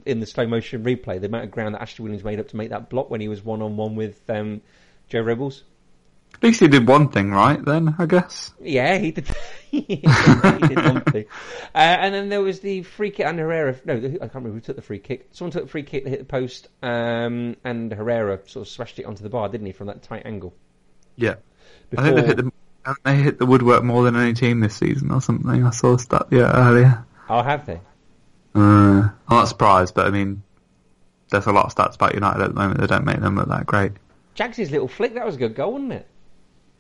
in the slow motion replay, the amount of ground that Ashley Williams made up to make that block when he was one on one with um, Joel Robles. At least he did one thing right then, I guess. Yeah, he did. he did one thing. Uh, and then there was the free kick and Herrera. No, I can't remember who took the free kick. Someone took the free kick that hit the post, um, and Herrera sort of smashed it onto the bar, didn't he, from that tight angle? Yeah. Before... I think they hit the they hit the woodwork more than any team this season or something. I saw a stat yeah earlier. Oh, have they? Uh, I'm not surprised, but I mean, there's a lot of stats about United at the moment that don't make them look that great. Jags's little flick, that was a good goal, wasn't it?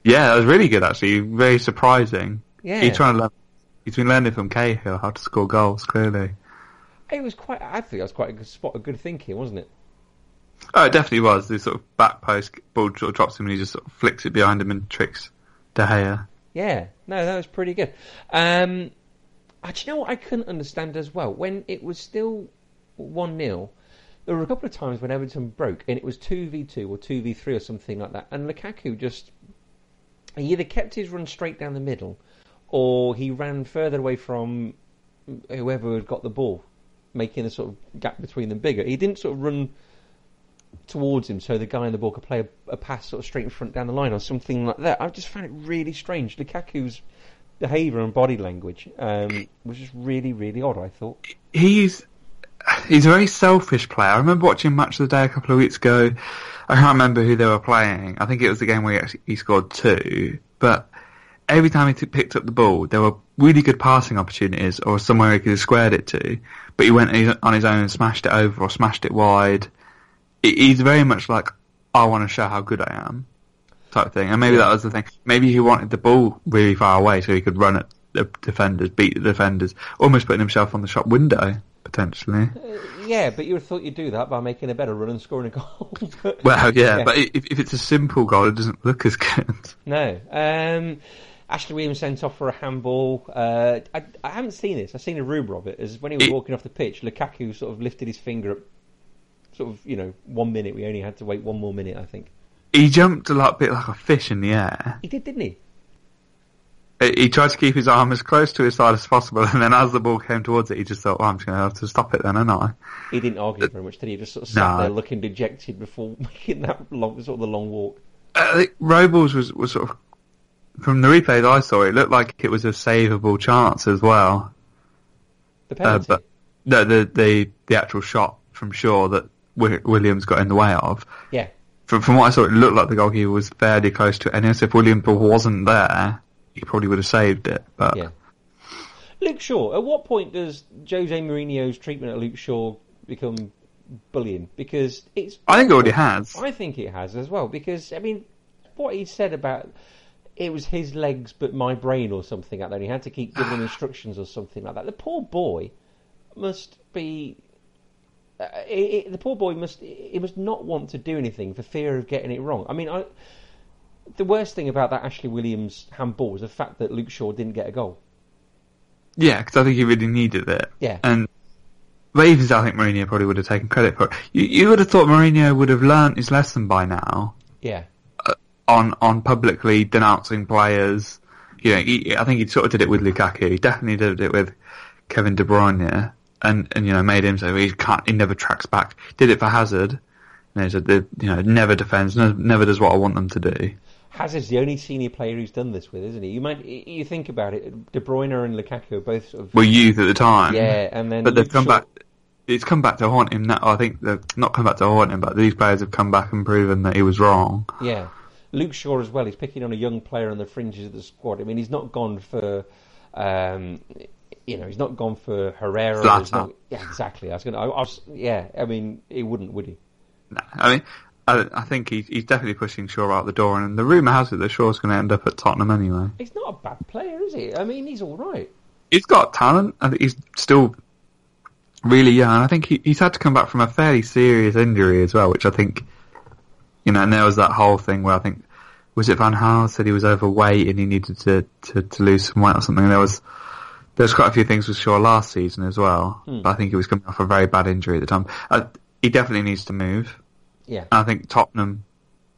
Yeah, that was really good actually. Very surprising. Yeah. He's trying to learn, he's been learning from Cahill how to score goals, clearly. It was quite, I think that was quite a good spot A good thinking, wasn't it? Oh, it definitely was. The sort of back post ball sort of drops him and he just sort of flicks it behind him and tricks De Gea. Yeah, no, that was pretty good. Um, uh, do you know what I couldn't understand as well? When it was still 1 0, there were a couple of times when Everton broke and it was 2v2 or 2v3 or something like that, and Lukaku just. He either kept his run straight down the middle or he ran further away from whoever had got the ball, making the sort of gap between them bigger. He didn't sort of run towards him so the guy in the ball could play a, a, pass sort of straight in front down the line or something like that. I just found it really strange. Lukaku's behaviour and body language um, was just really, really odd. I thought he's he's a very selfish player. I remember watching Match of the Day a couple of weeks ago. I can't remember who they were playing. I think it was the game where he, actually, he scored two. But every time he t- picked up the ball, there were really good passing opportunities or somewhere he could have squared it to. But he went on his own and smashed it over or smashed it wide he's very much like, I want to show how good I am, type of thing. And maybe that was the thing. Maybe he wanted the ball really far away so he could run at the defenders, beat the defenders, almost putting himself on the shop window potentially. Uh, yeah, but you would thought you'd do that by making a better run and scoring a goal. well, yeah, yeah, but if, if it's a simple goal, it doesn't look as good. No. Um, Ashley Williams sent off for a handball. Uh, I, I, haven't seen this. I've seen a rumour of it. As when he was it, walking off the pitch, Lukaku sort of lifted his finger up sort of, you know, one minute. We only had to wait one more minute, I think. He jumped a lot, bit like a fish in the air. He did, didn't he? He tried to keep his arm as close to his side as possible, and then as the ball came towards it, he just thought, well, I'm just going to have to stop it then, aren't I? He didn't argue very much, did he? He just sort of sat there looking dejected before making that long, sort of the long walk. I think Robles was, was sort of, from the replay that I saw, it looked like it was a savable chance as well. The penalty? Uh, but, no, the, the, the actual shot from Shaw that Williams got in the way of. Yeah. From, from what I saw, it looked like the goalkeeper was fairly close to it. And if Williams wasn't there, he probably would have saved it. But yeah. Luke Shaw. At what point does Jose Mourinho's treatment of Luke Shaw become bullying? Because it's. I think it already has. I think it has as well. Because I mean, what he said about it was his legs but my brain or something like that. And he had to keep giving instructions or something like that. The poor boy must be uh, it, it, the poor boy must he must not want to do anything for fear of getting it wrong. I mean, I, the worst thing about that Ashley Williams handball was the fact that Luke Shaw didn't get a goal. Yeah, because I think he really needed it. Yeah, and Ravens, I think Mourinho probably would have taken credit for it. You, you would have thought Mourinho would have learnt his lesson by now Yeah. Uh, on on publicly denouncing players. You know, he, I think he sort of did it with Lukaku. He definitely did it with Kevin De Bruyne, and and you know made him so he can't. He never tracks back. Did it for Hazard. You know, he said you know never defends, no, never does what I want them to do. Hazard's the only senior player who's done this with, isn't he? You might you think about it. De Bruyne and Lukaku are both sort of Were youth at the time, yeah, and then but they've come back. It's come back to haunt him now. I think they've not come back to haunt him, but these players have come back and proven that he was wrong. Yeah, Luke Shaw as well. He's picking on a young player on the fringes of the squad. I mean, he's not gone for, um, you know, he's not gone for Herrera. Not- yeah, exactly. I was going to. Yeah, I mean, he wouldn't, would he? No, I mean, I, I think he, he's definitely pushing Shaw out the door, and the rumour has it that Shaw's going to end up at Tottenham anyway. He's not a bad player, is he? I mean, he's all right. He's got talent. and he's still really young. I think he, he's had to come back from a fairly serious injury as well, which I think, you know, and there was that whole thing where I think, was it Van Gaal said he was overweight and he needed to, to, to lose some weight or something. There was, there was quite a few things with Shaw last season as well. Hmm. But I think he was coming off a very bad injury at the time. Uh, he definitely needs to move. Yeah, And I think Tottenham,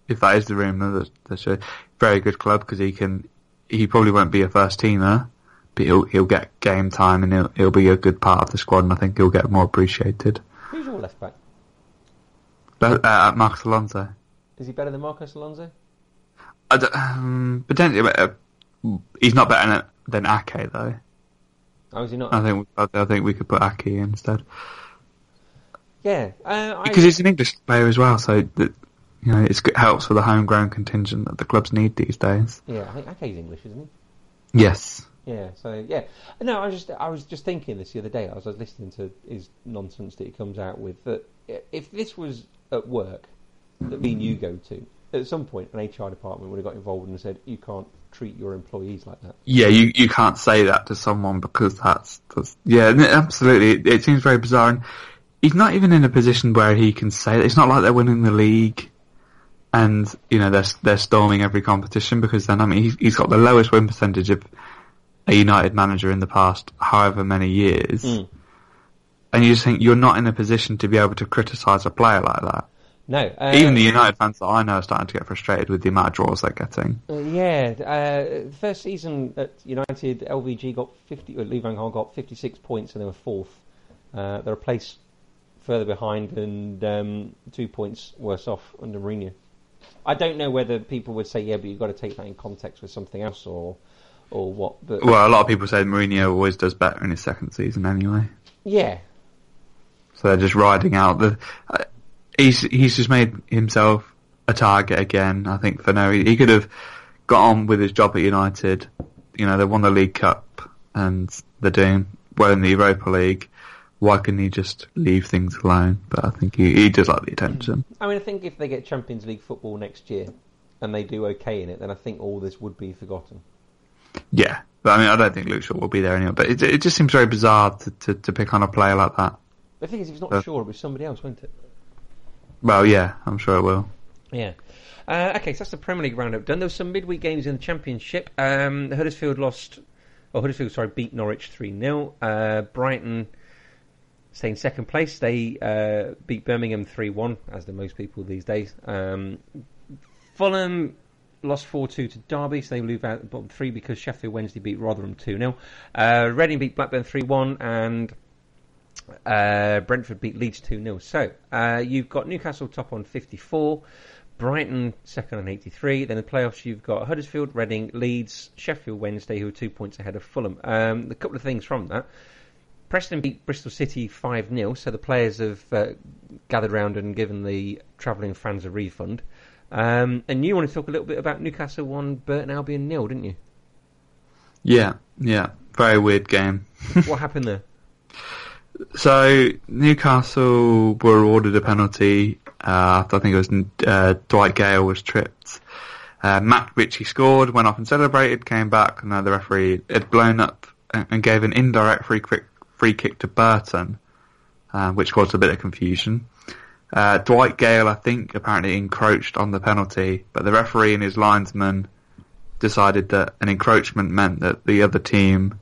if that is the rumour, that that's a very good club because he can. He probably won't be a first teamer, but he'll he'll get game time and he'll he'll be a good part of the squad, and I think he'll get more appreciated. who's your left back? But uh, Marcos Alonso, Is he better than Marcos Alonso? I don't- um, potentially, uh, he's not better than, than Ake though. Oh, is he not? I think I, I think we could put Ake instead yeah, uh, I, because he's an English player as well, so that you know it's, it helps for the homegrown contingent that the clubs need these days. yeah, I think Ake's English, isn't he? Yes. Yeah, so yeah, no, I was just I was just thinking this the other day. I was, I was listening to his nonsense that he comes out with. That if this was at work that me and you go to, at some point an HR department would have got involved and said you can't treat your employees like that. Yeah, you, you can't say that to someone because that's, that's yeah, absolutely. It, it seems very bizarre, and he's not even in a position where he can say that. It's not like they're winning the league, and you know they're they're storming every competition because then I mean he's, he's got the lowest win percentage of a United manager in the past however many years, Mm. and you just think you're not in a position to be able to criticise a player like that. No, uh, Even the United fans that I know are starting to get frustrated with the amount of draws they're getting. Uh, yeah, uh, first season at United, LVG got 50, or Lee Van Gaal got 56 points and they were fourth. Uh, they're a place further behind and um, two points worse off under Mourinho. I don't know whether people would say, yeah, but you've got to take that in context with something else or or what. But Well, a lot of people say Mourinho always does better in his second season anyway. yeah, So they're just riding out the. Uh, he's he's just made himself a target again. I think for no, he, he could have got on with his job at United. You know, they won the League Cup and they're doing well in the Europa League. Why couldn't he just leave things alone? But I think he, he does like the attention. I mean, I think if they get Champions League football next year and they do okay in it, then I think all this would be forgotten. Yeah, but I mean, I don't think Luke Shaw will be there anyway. But it, it just seems very bizarre to, to, to pick on a player like that. The thing is, if it's not sure, it was somebody else, won't it? Well, yeah, I'm sure it will. Yeah. Uh, okay, so that's the Premier League roundup done. There was some midweek games in the Championship. Um, Huddersfield lost, or Huddersfield, sorry, beat Norwich 3 0. Uh, Brighton stay in second place. They uh, beat Birmingham 3 1, as do most people these days. Um, Fulham lost 4 2 to Derby, so they move out the bottom three because Sheffield Wednesday beat Rotherham 2 0. Uh, Reading beat Blackburn 3 1, and uh, Brentford beat Leeds 2 0. So uh, you've got Newcastle top on 54, Brighton second on 83. Then the playoffs, you've got Huddersfield, Reading, Leeds, Sheffield Wednesday, who are two points ahead of Fulham. Um, a couple of things from that. Preston beat Bristol City 5 0, so the players have uh, gathered round and given the travelling fans a refund. Um, and you want to talk a little bit about Newcastle 1, Burton Albion nil, didn't you? Yeah, yeah, very weird game. what happened there? So Newcastle were awarded a penalty uh, after I think it was uh, Dwight Gayle was tripped. Uh, Matt Ritchie scored, went off and celebrated, came back, and the referee had blown up and, and gave an indirect free kick, free kick to Burton, uh, which caused a bit of confusion. Uh, Dwight Gayle, I think, apparently encroached on the penalty, but the referee and his linesman decided that an encroachment meant that the other team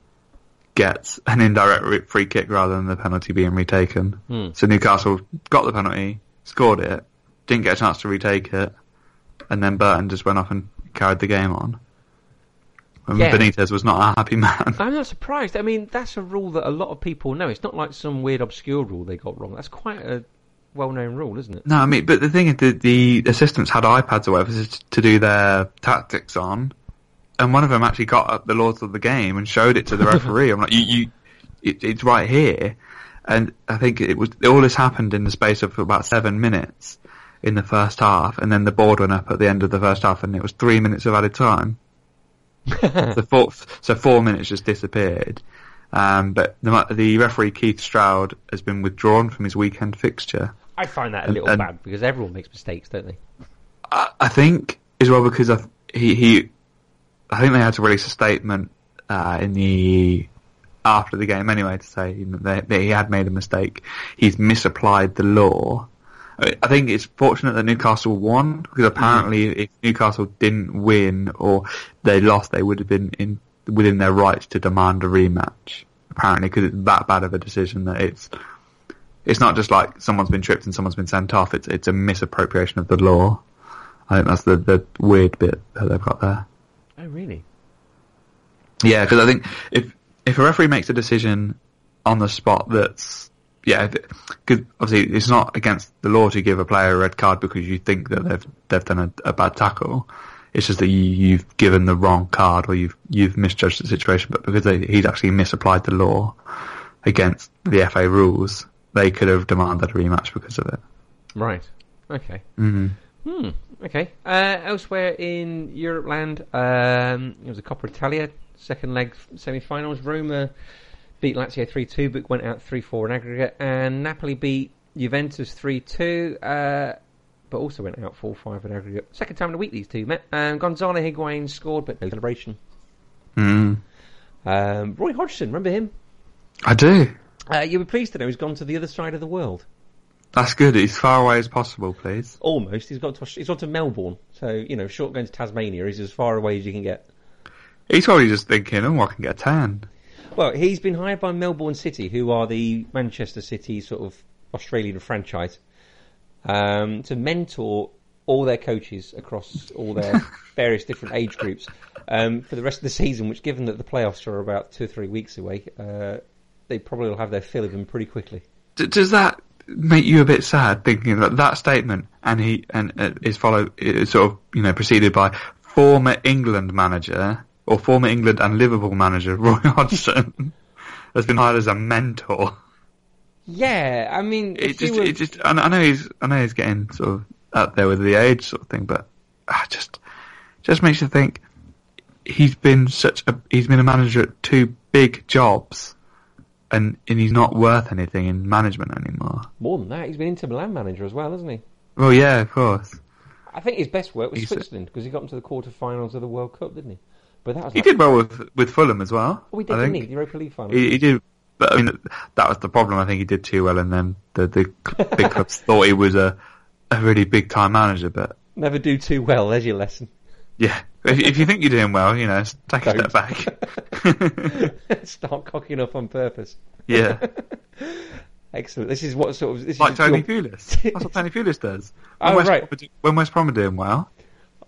gets an indirect free kick rather than the penalty being retaken. Hmm. So Newcastle got the penalty, scored it, didn't get a chance to retake it, and then Burton just went off and carried the game on. And Yeah. Benitez was not a happy man. I'm not surprised. I mean, that's a rule that a lot of people know. It's not like some weird obscure rule they got wrong. That's quite a well-known rule, isn't it? No, I mean, but the thing is, the, the assistants had iPads or whatever to- do their tactics on, and one of them actually got up the laws of the game and showed it to the referee. I'm like, you, you it, it's right here, and I think it was all this happened in the space of about seven minutes in the first half, and then the board went up at the end of the first half, and it was three minutes of added time. So four, so four minutes just disappeared. Um, but the, the referee Keith Stroud has been withdrawn from his weekend fixture. I find that a little and- bad because everyone makes mistakes, don't they? I, I think as well because I, he he I think they had to release a statement uh, in the after the game anyway to say you know, that, that he had made a mistake. He's misapplied the law. I think it's fortunate that Newcastle won because mm-hmm. apparently if Newcastle didn't win or they lost, they would have been in within their rights to demand a rematch. Apparently, because it's that bad of a decision that it's it's not just like someone's been tripped and someone's been sent off. It's it's a misappropriation of the law. I think that's the the weird bit that they've got there. Oh, really? Yeah, because I think if if a referee makes a decision on the spot that's yeah, because obviously it's not against the law to give a player a red card because you think that they've they've done a, a bad tackle. It's just that you, you've given the wrong card or you've you've misjudged the situation. But because they, he's actually misapplied the law against the FA rules, they could have demanded a rematch because of it. Right. Okay. Mm-hmm. Hmm. Okay. Uh, elsewhere in Europe land, um, it was a Coppa Italia second leg semi-finals. Roma beat Lazio three two, but went out three four in aggregate, and Napoli beat Juventus three two. Uh, but also went out 4-5 in aggregate. Second time in a week these two met. Um, Gonzalo Higuain scored, but no celebration. Mm. Um, Roy Hodgson, remember him? I do. Uh, you'll be pleased to know he's gone to the other side of the world. That's good. As far away as possible, please. Almost. He's got to, he's gone to Melbourne. So, you know, short going to Tasmania is as far away as you can get. He's probably just thinking, oh, I can get a tan. Well, he's been hired by Melbourne City, who are the Manchester City sort of Australian franchise, um, to mentor all their coaches across all their various different age groups um, for the rest of the season. Which, given that the playoffs are about two or three weeks away, uh, they probably will have their fill of them pretty quickly. D- does that make you a bit sad thinking that that statement and he and uh, is followed is sort of you know preceded by former England manager or former England and Liverpool manager Roy Hodgson has been hired as a mentor. Yeah, I mean, It just were, it just I know I know he's I know he's getting sort of up there with the age sort of thing, but ah, just just makes you think he's been such a he's been a manager at two big jobs. And, and he's not worth anything in management anymore. more than that, he's been Inter Milan manager as well, hasn't he? Well, yeah, of course. I think his best work was He's- Switzerland because he got into the quarterfinals of the World Cup, didn't he? But that was He like, did well with with Fulham as well. Oh, he did, I didn't think. he? The Europa League final. He, he did, but I mean that was the problem. I think he did too well, and then the the big clubs thought he was a a really big time manager. But Never do too well. There's your lesson. yeah, if, if you think you're doing well, you know, take a Don't. step back. Start cocking up on purpose. yeah, Excellent. This is what sort of this like is Tony your- Pulis. That's what Tony Pulis does. Oh, when Oh, West right. Brom when West Brom are doing well,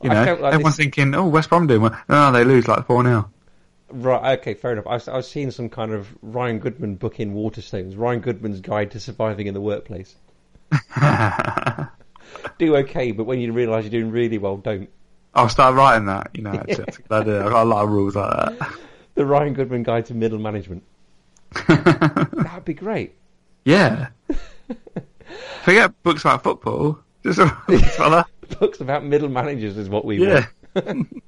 you I know, like everyone's this- thinking, oh, West Brom doing well. No, no, they lose like four 0 Right. Okay. Fair enough. I was, I was seeing some kind of Ryan Goodman book in Waterstones. Ryan Goodman's Guide to Surviving in the Workplace. Do okay, but when you realise you're doing really well, don't. I'll start writing that. You know, actually, a idea. I've got a lot of rules like that. The Ryan Goodman Guide to Middle Management. That'd be great. Yeah. Forget books about football. Just books about. Books about middle managers is what we Yeah. want.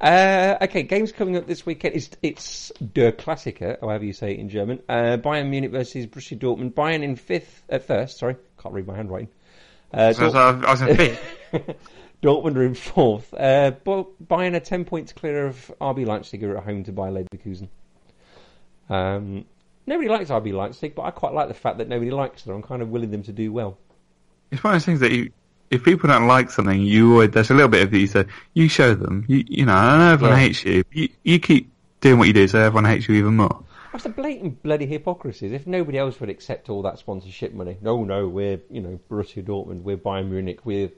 Uh, okay, games coming up this weekend. It's it's Der Klassiker, however you say it in German. Uh, Bayern Munich versus Borussia Dortmund. Bayern in fifth at first. Sorry, can't read my handwriting. Uh, So, so I was in fifth. Dortmund are in fourth. Uh, Bayern are ten points clear of RB Leipzig, are at home to Bayer Leverkusen. Um, nobody likes RB Leipzig, but I quite like the fact that nobody likes them. I'm kind of willing them to do well. It's one of those things that you, if people don't like something, you always, there's a little bit of. You say, you show them. You, you know, I know everyone Yeah. hates you. you. You keep doing what you do, so everyone hates you even more. That's the blatant bloody hypocrisy. If nobody else would accept all that sponsorship money, no, no, we're you know Borussia Dortmund, we're Bayern Munich, we're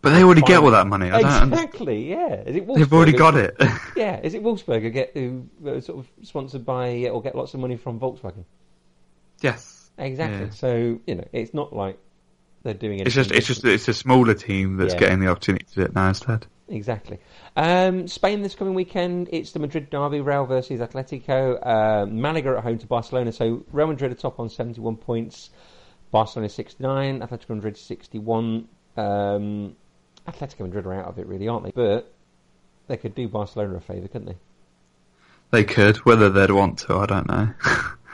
But they already get all that money. I don't. exactly, yeah. Is it They've already got it. Yeah, is it Wolfsburger get who uh, sort of sponsored by or get lots of money from Volkswagen? yes. Exactly. Yeah. So you know, it's not like they're doing it. It's just, it's just, it's a smaller team that's Yeah. getting the opportunity to do it now instead. Exactly. Um, Spain this coming weekend, it's the Madrid derby, Real versus Atletico. Uh, Malaga at home to Barcelona. So Real Madrid are top on 71 points, Barcelona 69, Atletico Madrid 61. Um, Atletico Madrid are out of it, really, aren't they? But they could do Barcelona a favour, couldn't they? They could, whether they'd want to, I don't know.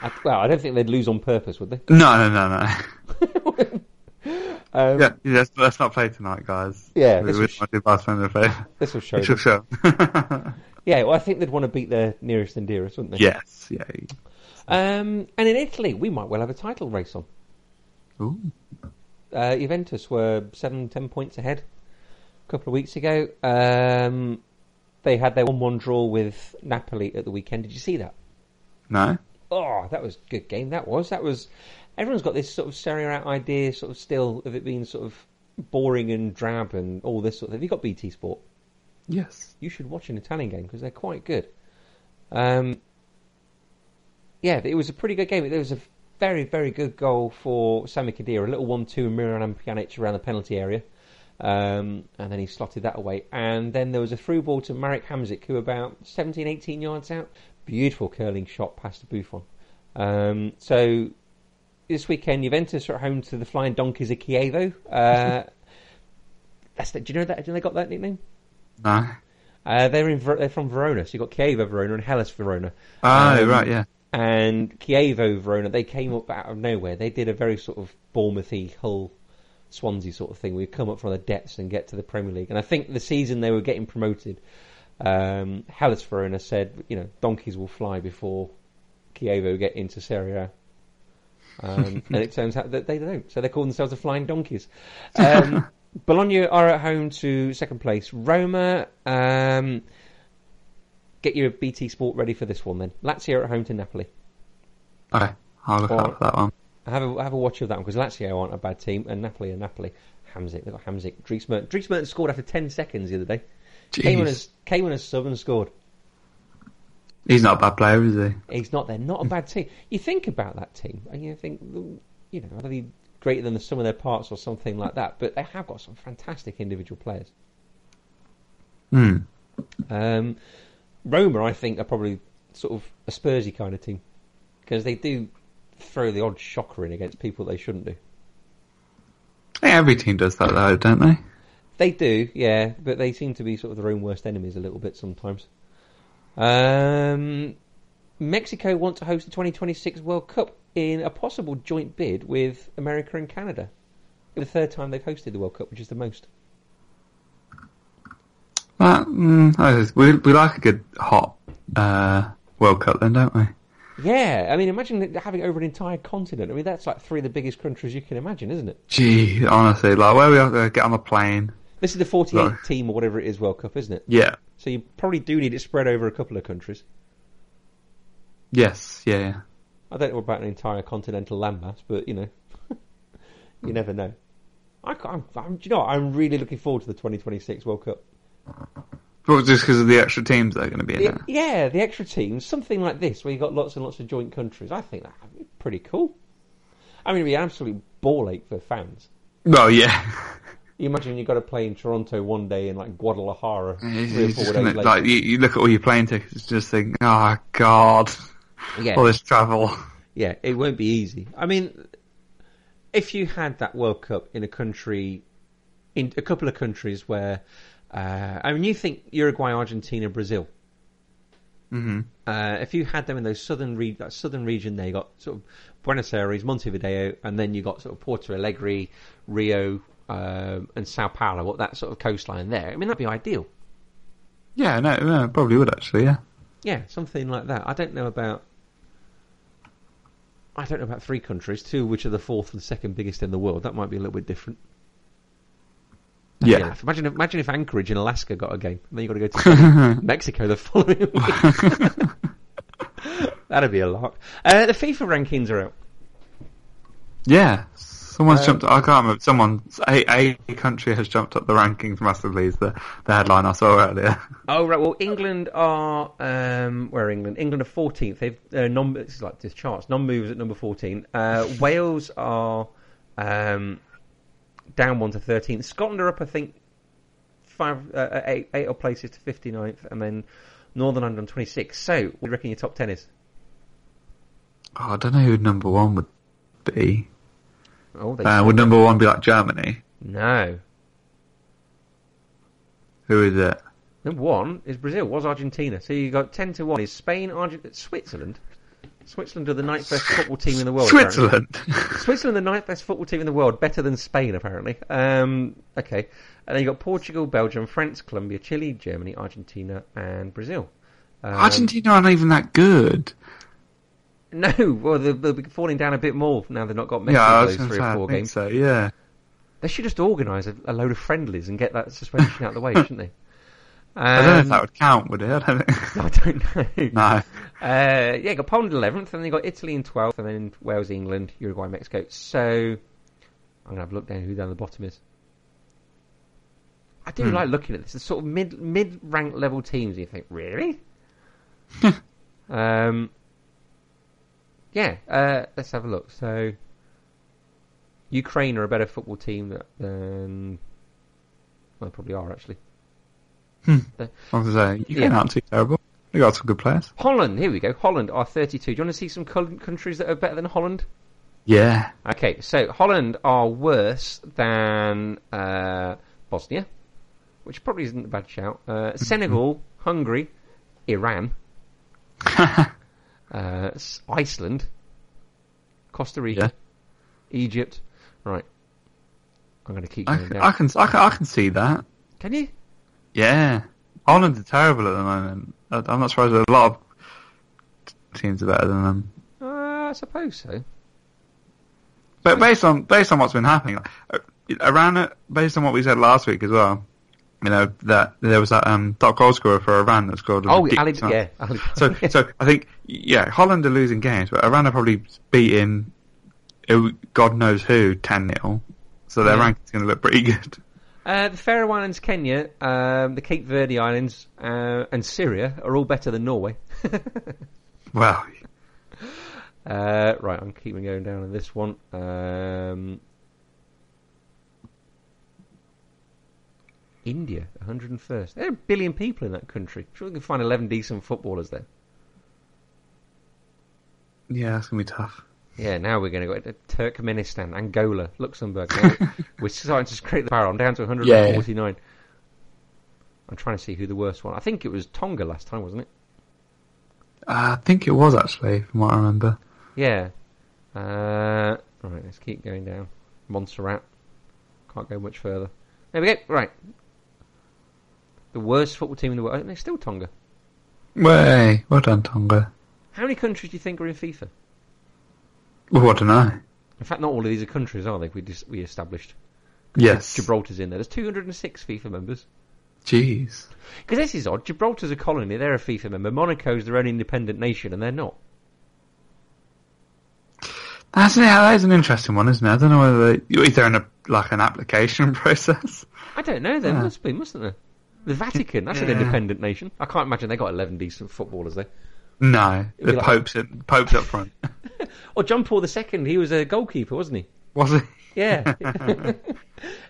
I, well, I don't think they'd lose on purpose, would they? no, no, no, no. Um, Yeah, yeah, let's, not play tonight, guys. Yeah, we, this we was- don't want to Barcelona a favour. This will show. Shall them. show. Yeah, well, I think they'd want to beat their nearest and dearest, wouldn't they? yes, yeah. Um, and in Italy, we might well have a title race on. Ooh. Uh, Juventus were seven, ten points ahead a couple of weeks ago. Um, they had their one-one draw with Napoli at the weekend. Did you see that? No? Oh, that was a good game. That was. That was. Everyone's got this sort of A idea, sort of still of it being sort of boring and drab and all this sort of. Have you got BT Sport? Yes. you should watch an Italian game because they're quite good. Um, yeah, it was a pretty good game. There was a very, very good goal for Sami Khedira, a little one-two Miralem Pjanic around the penalty area, um, and then he slotted that away. And then there was a through ball to Marek Hamsik, who about 17, 18 yards out, beautiful curling shot past the Buffon. Um, so this weekend, Juventus are at home to the Flying Donkeys of Chievo. Uh, that's the, do you know that? Do you know they got that nickname? No. Uh, they're in they're from Verona, so you have got Chievo Verona and Hellas Verona. Oh, Um, right, yeah. And Chievo Verona, they came up out of nowhere. They did a very sort of Bournemouthy, Hull, Swansea sort of thing. We'd come up from the depths and get to the Premier League. And I think the season they were getting promoted, um, Hellas Verona said, you know, donkeys will fly before Chievo get into Serie A. Um, and it turns out that they don't. So they call themselves the Flying Donkeys. Um, Bologna are at home to second place. Roma, um, get your BT Sport ready for this one then. Lazio are at home to Napoli. Okay, I'll look Or- out for that one. Have a have a watch of that one because Lazio aren't a bad team and Napoli are Napoli. Hamsik, they've got Hamsik. Dries Mertens. Dries scored after 10 seconds the other day. Came on, Jeez. as, came on as sub and scored. He's not a bad player, is he? He's not there. Not a bad team. You think about that team and you think, you know, are they greater than the sum of their parts or something like that? But they have got some fantastic individual players. Hmm. Um, Roma, I think, are probably sort of a Spursy kind of team because they do throw the odd shocker in against people they shouldn't do. Every team does that, though, don't they? They do, yeah, but they seem to be sort of their own worst enemies a little bit sometimes. Um, Mexico want to host the 2026 World Cup in a possible joint bid with America and Canada. The third time they've hosted the World Cup, which is the most. Well, mm, we, we like a good hot uh, World Cup, then, don't we? Yeah, I mean, imagine having over an entire continent. I mean, that's like three of the biggest countries you can imagine, isn't it? Gee, honestly, like where we are to get on the plane. This is the 48 Right. team or whatever it is World Cup, isn't it? Yeah. So you probably do need it spread over a couple of countries. Yes. Yeah. yeah. I don't know about an entire continental landmass, but you know, you never know. I, I'm, I'm, do you know, what? I'm really looking forward to the 2026 World Cup. Well, just because of the extra teams that are going to be in it. yeah, the extra teams, something like this, where you've got lots and lots of joint countries. I think that'd be pretty cool. I mean, it'd be an absolute ball ache for fans. Well, yeah. You imagine you've got to play in Toronto one day and like Guadalajara three or four days later. like you, you look at all your plane tickets, just think, oh god, yeah. all this travel. Yeah, it won't be easy. I mean, if you had that World Cup in a country, in a couple of countries where, uh, I mean, you think Uruguay, Argentina, Brazil. hmm Uh, if you had them in those southern re- that southern region, there you got sort of Buenos Aires, Montevideo, and then you got sort of Porto Alegre, Rio, um, and Sao Paulo. What that sort of coastline there? I mean, that'd be ideal. Yeah, no, no, it probably would actually. Yeah. Yeah, something like that. I don't know about. I don't know about three countries, two which are the fourth and second biggest in the world. That might be a little bit different. Yeah. Imagine, if, imagine if Anchorage in Alaska got a game, and then you got to go to Mexico the following week. That'd be a lot. Uh, the FIFA rankings are out. Yeah, someone's Uh, jumped. I can't remember. Someone, a, a country has jumped up the rankings massively. Is the the headline I saw earlier. Oh right, well England are um, where are England? England are fourteenth. They've uh, non. This is like this charts. Non-movers at number fourteen. Uh, Wales are um, down one to thirteenth. Scotland are up, I think, five, uh, eight, eight odd places to 59th, and then Northern Ireland on twenty six. So, what do you reckon your top ten is? Oh, I don't know who number one would be. Oh, they Uh, would number one be like Germany? no. Who is it? Number one is Brazil. Was Argentina? So you got ten to one. Is Spain, Argentina, Switzerland? Switzerland are the ninth best football team in the world. Switzerland. Switzerland, the ninth best football team in the world, better than Spain apparently. Um, okay, and then you got Portugal, Belgium, France, Colombia, Chile, Germany, Argentina, and Brazil. Um, Argentina aren't even that good. No, well they'll, they're falling down a bit more now. They've not got Messi yeah, I in was those three or I four think games. so. Yeah. They should just organise a, a load of friendlies and get that suspension out of the way, shouldn't they? I don't know if Um, that would count, would it? I don't think. I don't know. no. Uh, yeah, got Poland 11th, and then you got Italy in 12th, and then Wales, England, Uruguay, Mexico. So, I'm going to have a look down who down the bottom is. I do Hmm. like looking at this. It's sort of mid mid rank level teams, and you think, really? um, yeah, uh, let's have a look. So, Ukraine are a better football team than. Well, they probably are, actually. I The- was going to say, you Yeah. aren't too terrible. We got some good players. Holland, here we go. Holland are 32. Do you want to see some countries that are better than Holland? Yeah. Okay, so Holland are worse than uh, Bosnia, which probably isn't a bad shout. Uh, Senegal, Hungary, Iran, uh, Iceland, Costa Rica, Egypt. Right, I'm going to keep I, going can- down. I can, I can, I can see that. Can you? Yeah. Holland are terrible at the moment. I- I'm not surprised. A lot of teams are better than them. Uh, I suppose so. But based on based on what's been happening, like, uh, Iran, uh, based on what we said last week as well, you know that there was that um, top goal scorer for Iran that scored. a Oh, Ali, ridiculous yeah. So, so I think yeah, Holland are losing games, but Iran are probably beating God knows who ten 0 So their Yeah. ranking's going to look pretty good. Uh, the Faroe Islands, Kenya, um, the Cape Verde Islands, uh, and Syria are all better than Norway. Well, Uh, right, I'm keeping going down on this one. Um, India, 101st. There are a billion people in that country. Sure, we can find 11 decent footballers there. yeah, that's going to be tough. Yeah, now we're going to go to Turkmenistan, Angola, Luxembourg. We're starting to scrape the barrel. I'm down to 149. I'm trying to see who the worst one. I think it was Tonga last time, wasn't it? Uh, I think it was actually, from what I remember. Yeah. Uh, right, let's keep going down. Montserrat. Can't go much further. There we go. Right. The worst football team in the world. and they're still Tonga. Way, well done, Tonga. How many countries do you think are in FIFA? Well, I don't know. In fact, not all of these are countries, are they? We just, we established. Yes. Gibraltar's in there. There's 206 FIFA members. Jeez. Because this is odd. Gibraltar's a colony. They're a FIFA member. Monaco's their own independent nation, and they're not. That's yeah, that is an interesting one, isn't it? I don't know whether they, is there an like an application process. I don't know. There Yeah. must be, mustn't there? The Vatican. That's an independent nation. I can't imagine they got 11 decent footballers there. No, the like- Pope's at, Pope's up front. Or John Paul II. He was a goalkeeper, wasn't he? Was it? Yeah.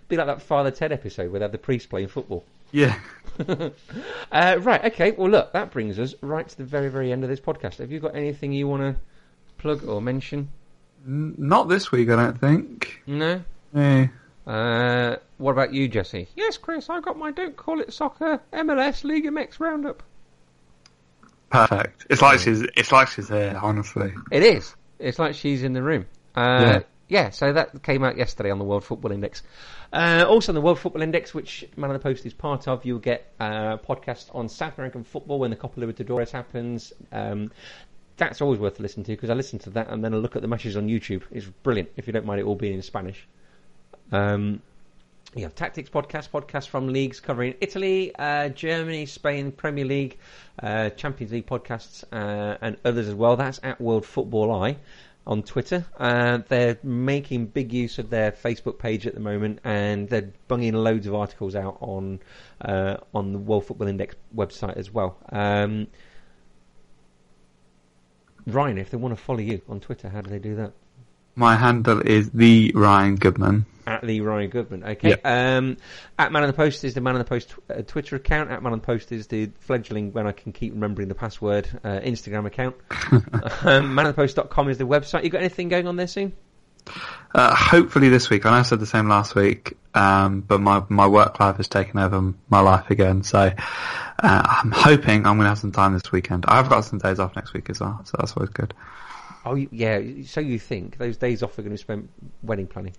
Be like that Father Ted episode where they had the priest playing football. Yeah. Uh, right, okay. Well, look, that brings us right to the very, very end of this podcast. Have you got anything you want to plug or mention? N- Not this week, I don't think. No? Eh. Uh, what about you, Jesse? Yes, Chris, I got my Don't Call It Soccer MLS League MX roundup. Perfect. It's like she's. It's like she's there. Honestly. It is. It's like she's in the room. Uh, Yeah. yeah, so that came out yesterday on the World Football Index. Uh, also on the World Football Index, which Man on the Post is part of, you'll get a podcast on South American football when the Copa Libertadores happens. Um, that's always worth listening to because I listen to that and then I look at the matches on YouTube. It's brilliant if you don't mind it all being in Spanish. Um, You have Tactics Podcast, podcast from leagues covering Italy, uh, Germany, Spain, Premier League, uh, Champions League podcasts, uh, and others as well. That's at World Football Eye on Twitter. Uh, they're making big use of their Facebook page at the moment, and they're bunging loads of articles out on uh, on the World Football Index website as well. Um, Ryan, if they want to follow you on Twitter, how do they do that? My handle is the Ryan Goodman. At the Ryan Goodman. Okay. Um, at Man on the Post is the Man on the Post uh, Twitter account. At Man on the Post is the fledgling, when I can keep remembering the password, uh, Instagram account. um, manonthepost.com is the website. You got anything going on there soon? Uh, hopefully this week. I know I said the same last week, um, but my, my work life has taken over my life again. So uh, I'm hoping I'm going to have some time this weekend. I've got some days off next week as well, so that's always good. Oh, yeah. So you think those days off are going to be spent wedding planning?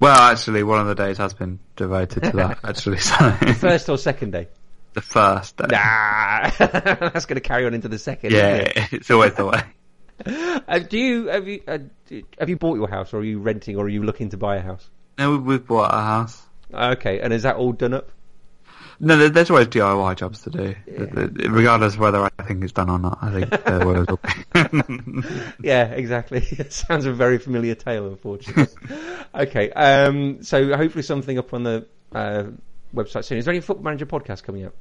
Well, actually, one of the days has been devoted to that. Actually, so First or second day? the first day. Nah, that's going to carry on into the second. Yeah, it? it's always the way. Uh, do you have you uh, have you bought your house, or are you renting, or are you looking to buy a house? No, we- we've bought a house. Okay, and is that all done up? No, there's always DIY jobs to do, regardless of whether I think it's done or not. I think there always will be. Yeah, exactly. It sounds a very familiar tale, unfortunately. okay, um, so hopefully something up on the uh, website soon. Is there any Football Manager podcast coming up?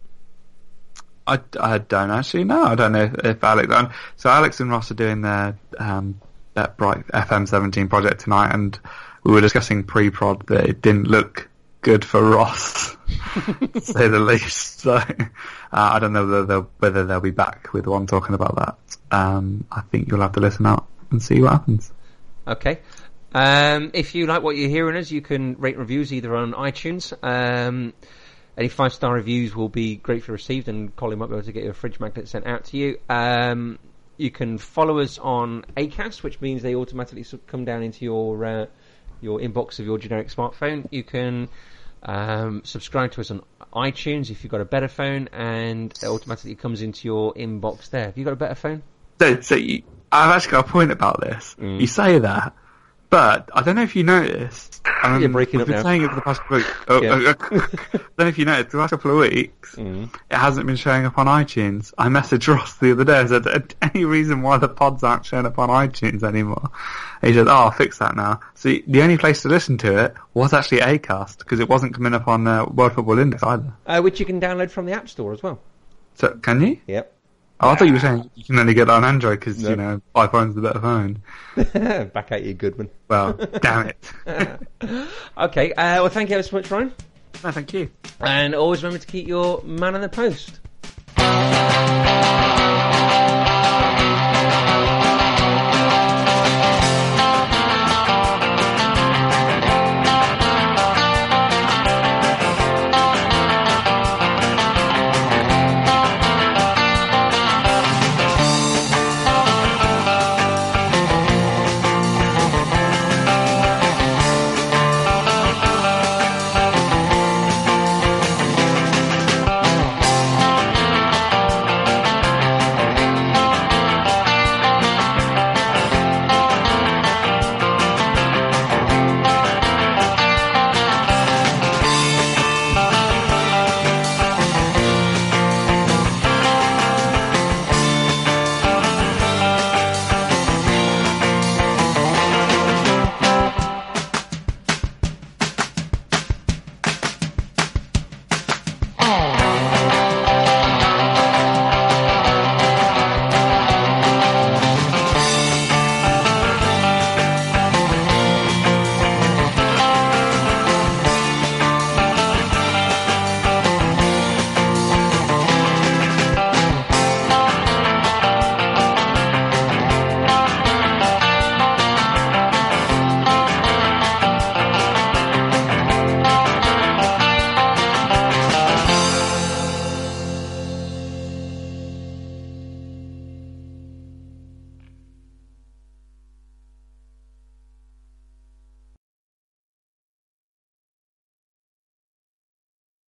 I, I don't actually know. I don't know if, if Alex. Um, so Alex and Ross are doing their um, that bright FM17 project tonight, and we were discussing pre-prod that it didn't look good for Ross, to say the least. So uh, I don't know whether they'll, whether they'll be back with one talking about that. Um, I think you'll have to listen out and see what happens. Okay. Um, if you like what you're hearing us, you can rate reviews either on iTunes. Um, any five star reviews will be gratefully received, and Colin might be able to get your fridge magnet sent out to you. Um, you can follow us on Acast, which means they automatically come down into your uh, your inbox of your generic smartphone. You can um, subscribe to us on iTunes if you've got a better phone, and it automatically comes into your inbox there. Have you got a better phone? So, so you, I've actually got a point about this. Mm. You say that, but I don't know if you noticed. Um, You're breaking we've up been now. saying it for the past couple of weeks. Oh, Yeah. oh, oh. I don't know if you noticed. The last couple of weeks, Mm. it hasn't been showing up on iTunes. I messaged Ross the other day I said, "Uh, "Any reason why the pods aren't showing up on iTunes anymore?" And he said, "Oh, I'll fix that now." So the only place to listen to it was actually Acast because it wasn't coming up on uh, World Football Index either. Uh, which you can download from the App Store as well. So can you? Yep. Oh, I thought you were saying you can only get that on Android because No. you know iPhone's the better phone. Back at you, Goodman. Well, damn it. Okay, uh, well, thank you ever so much, Ryan. No, thank you. And always remember to keep your man on the post.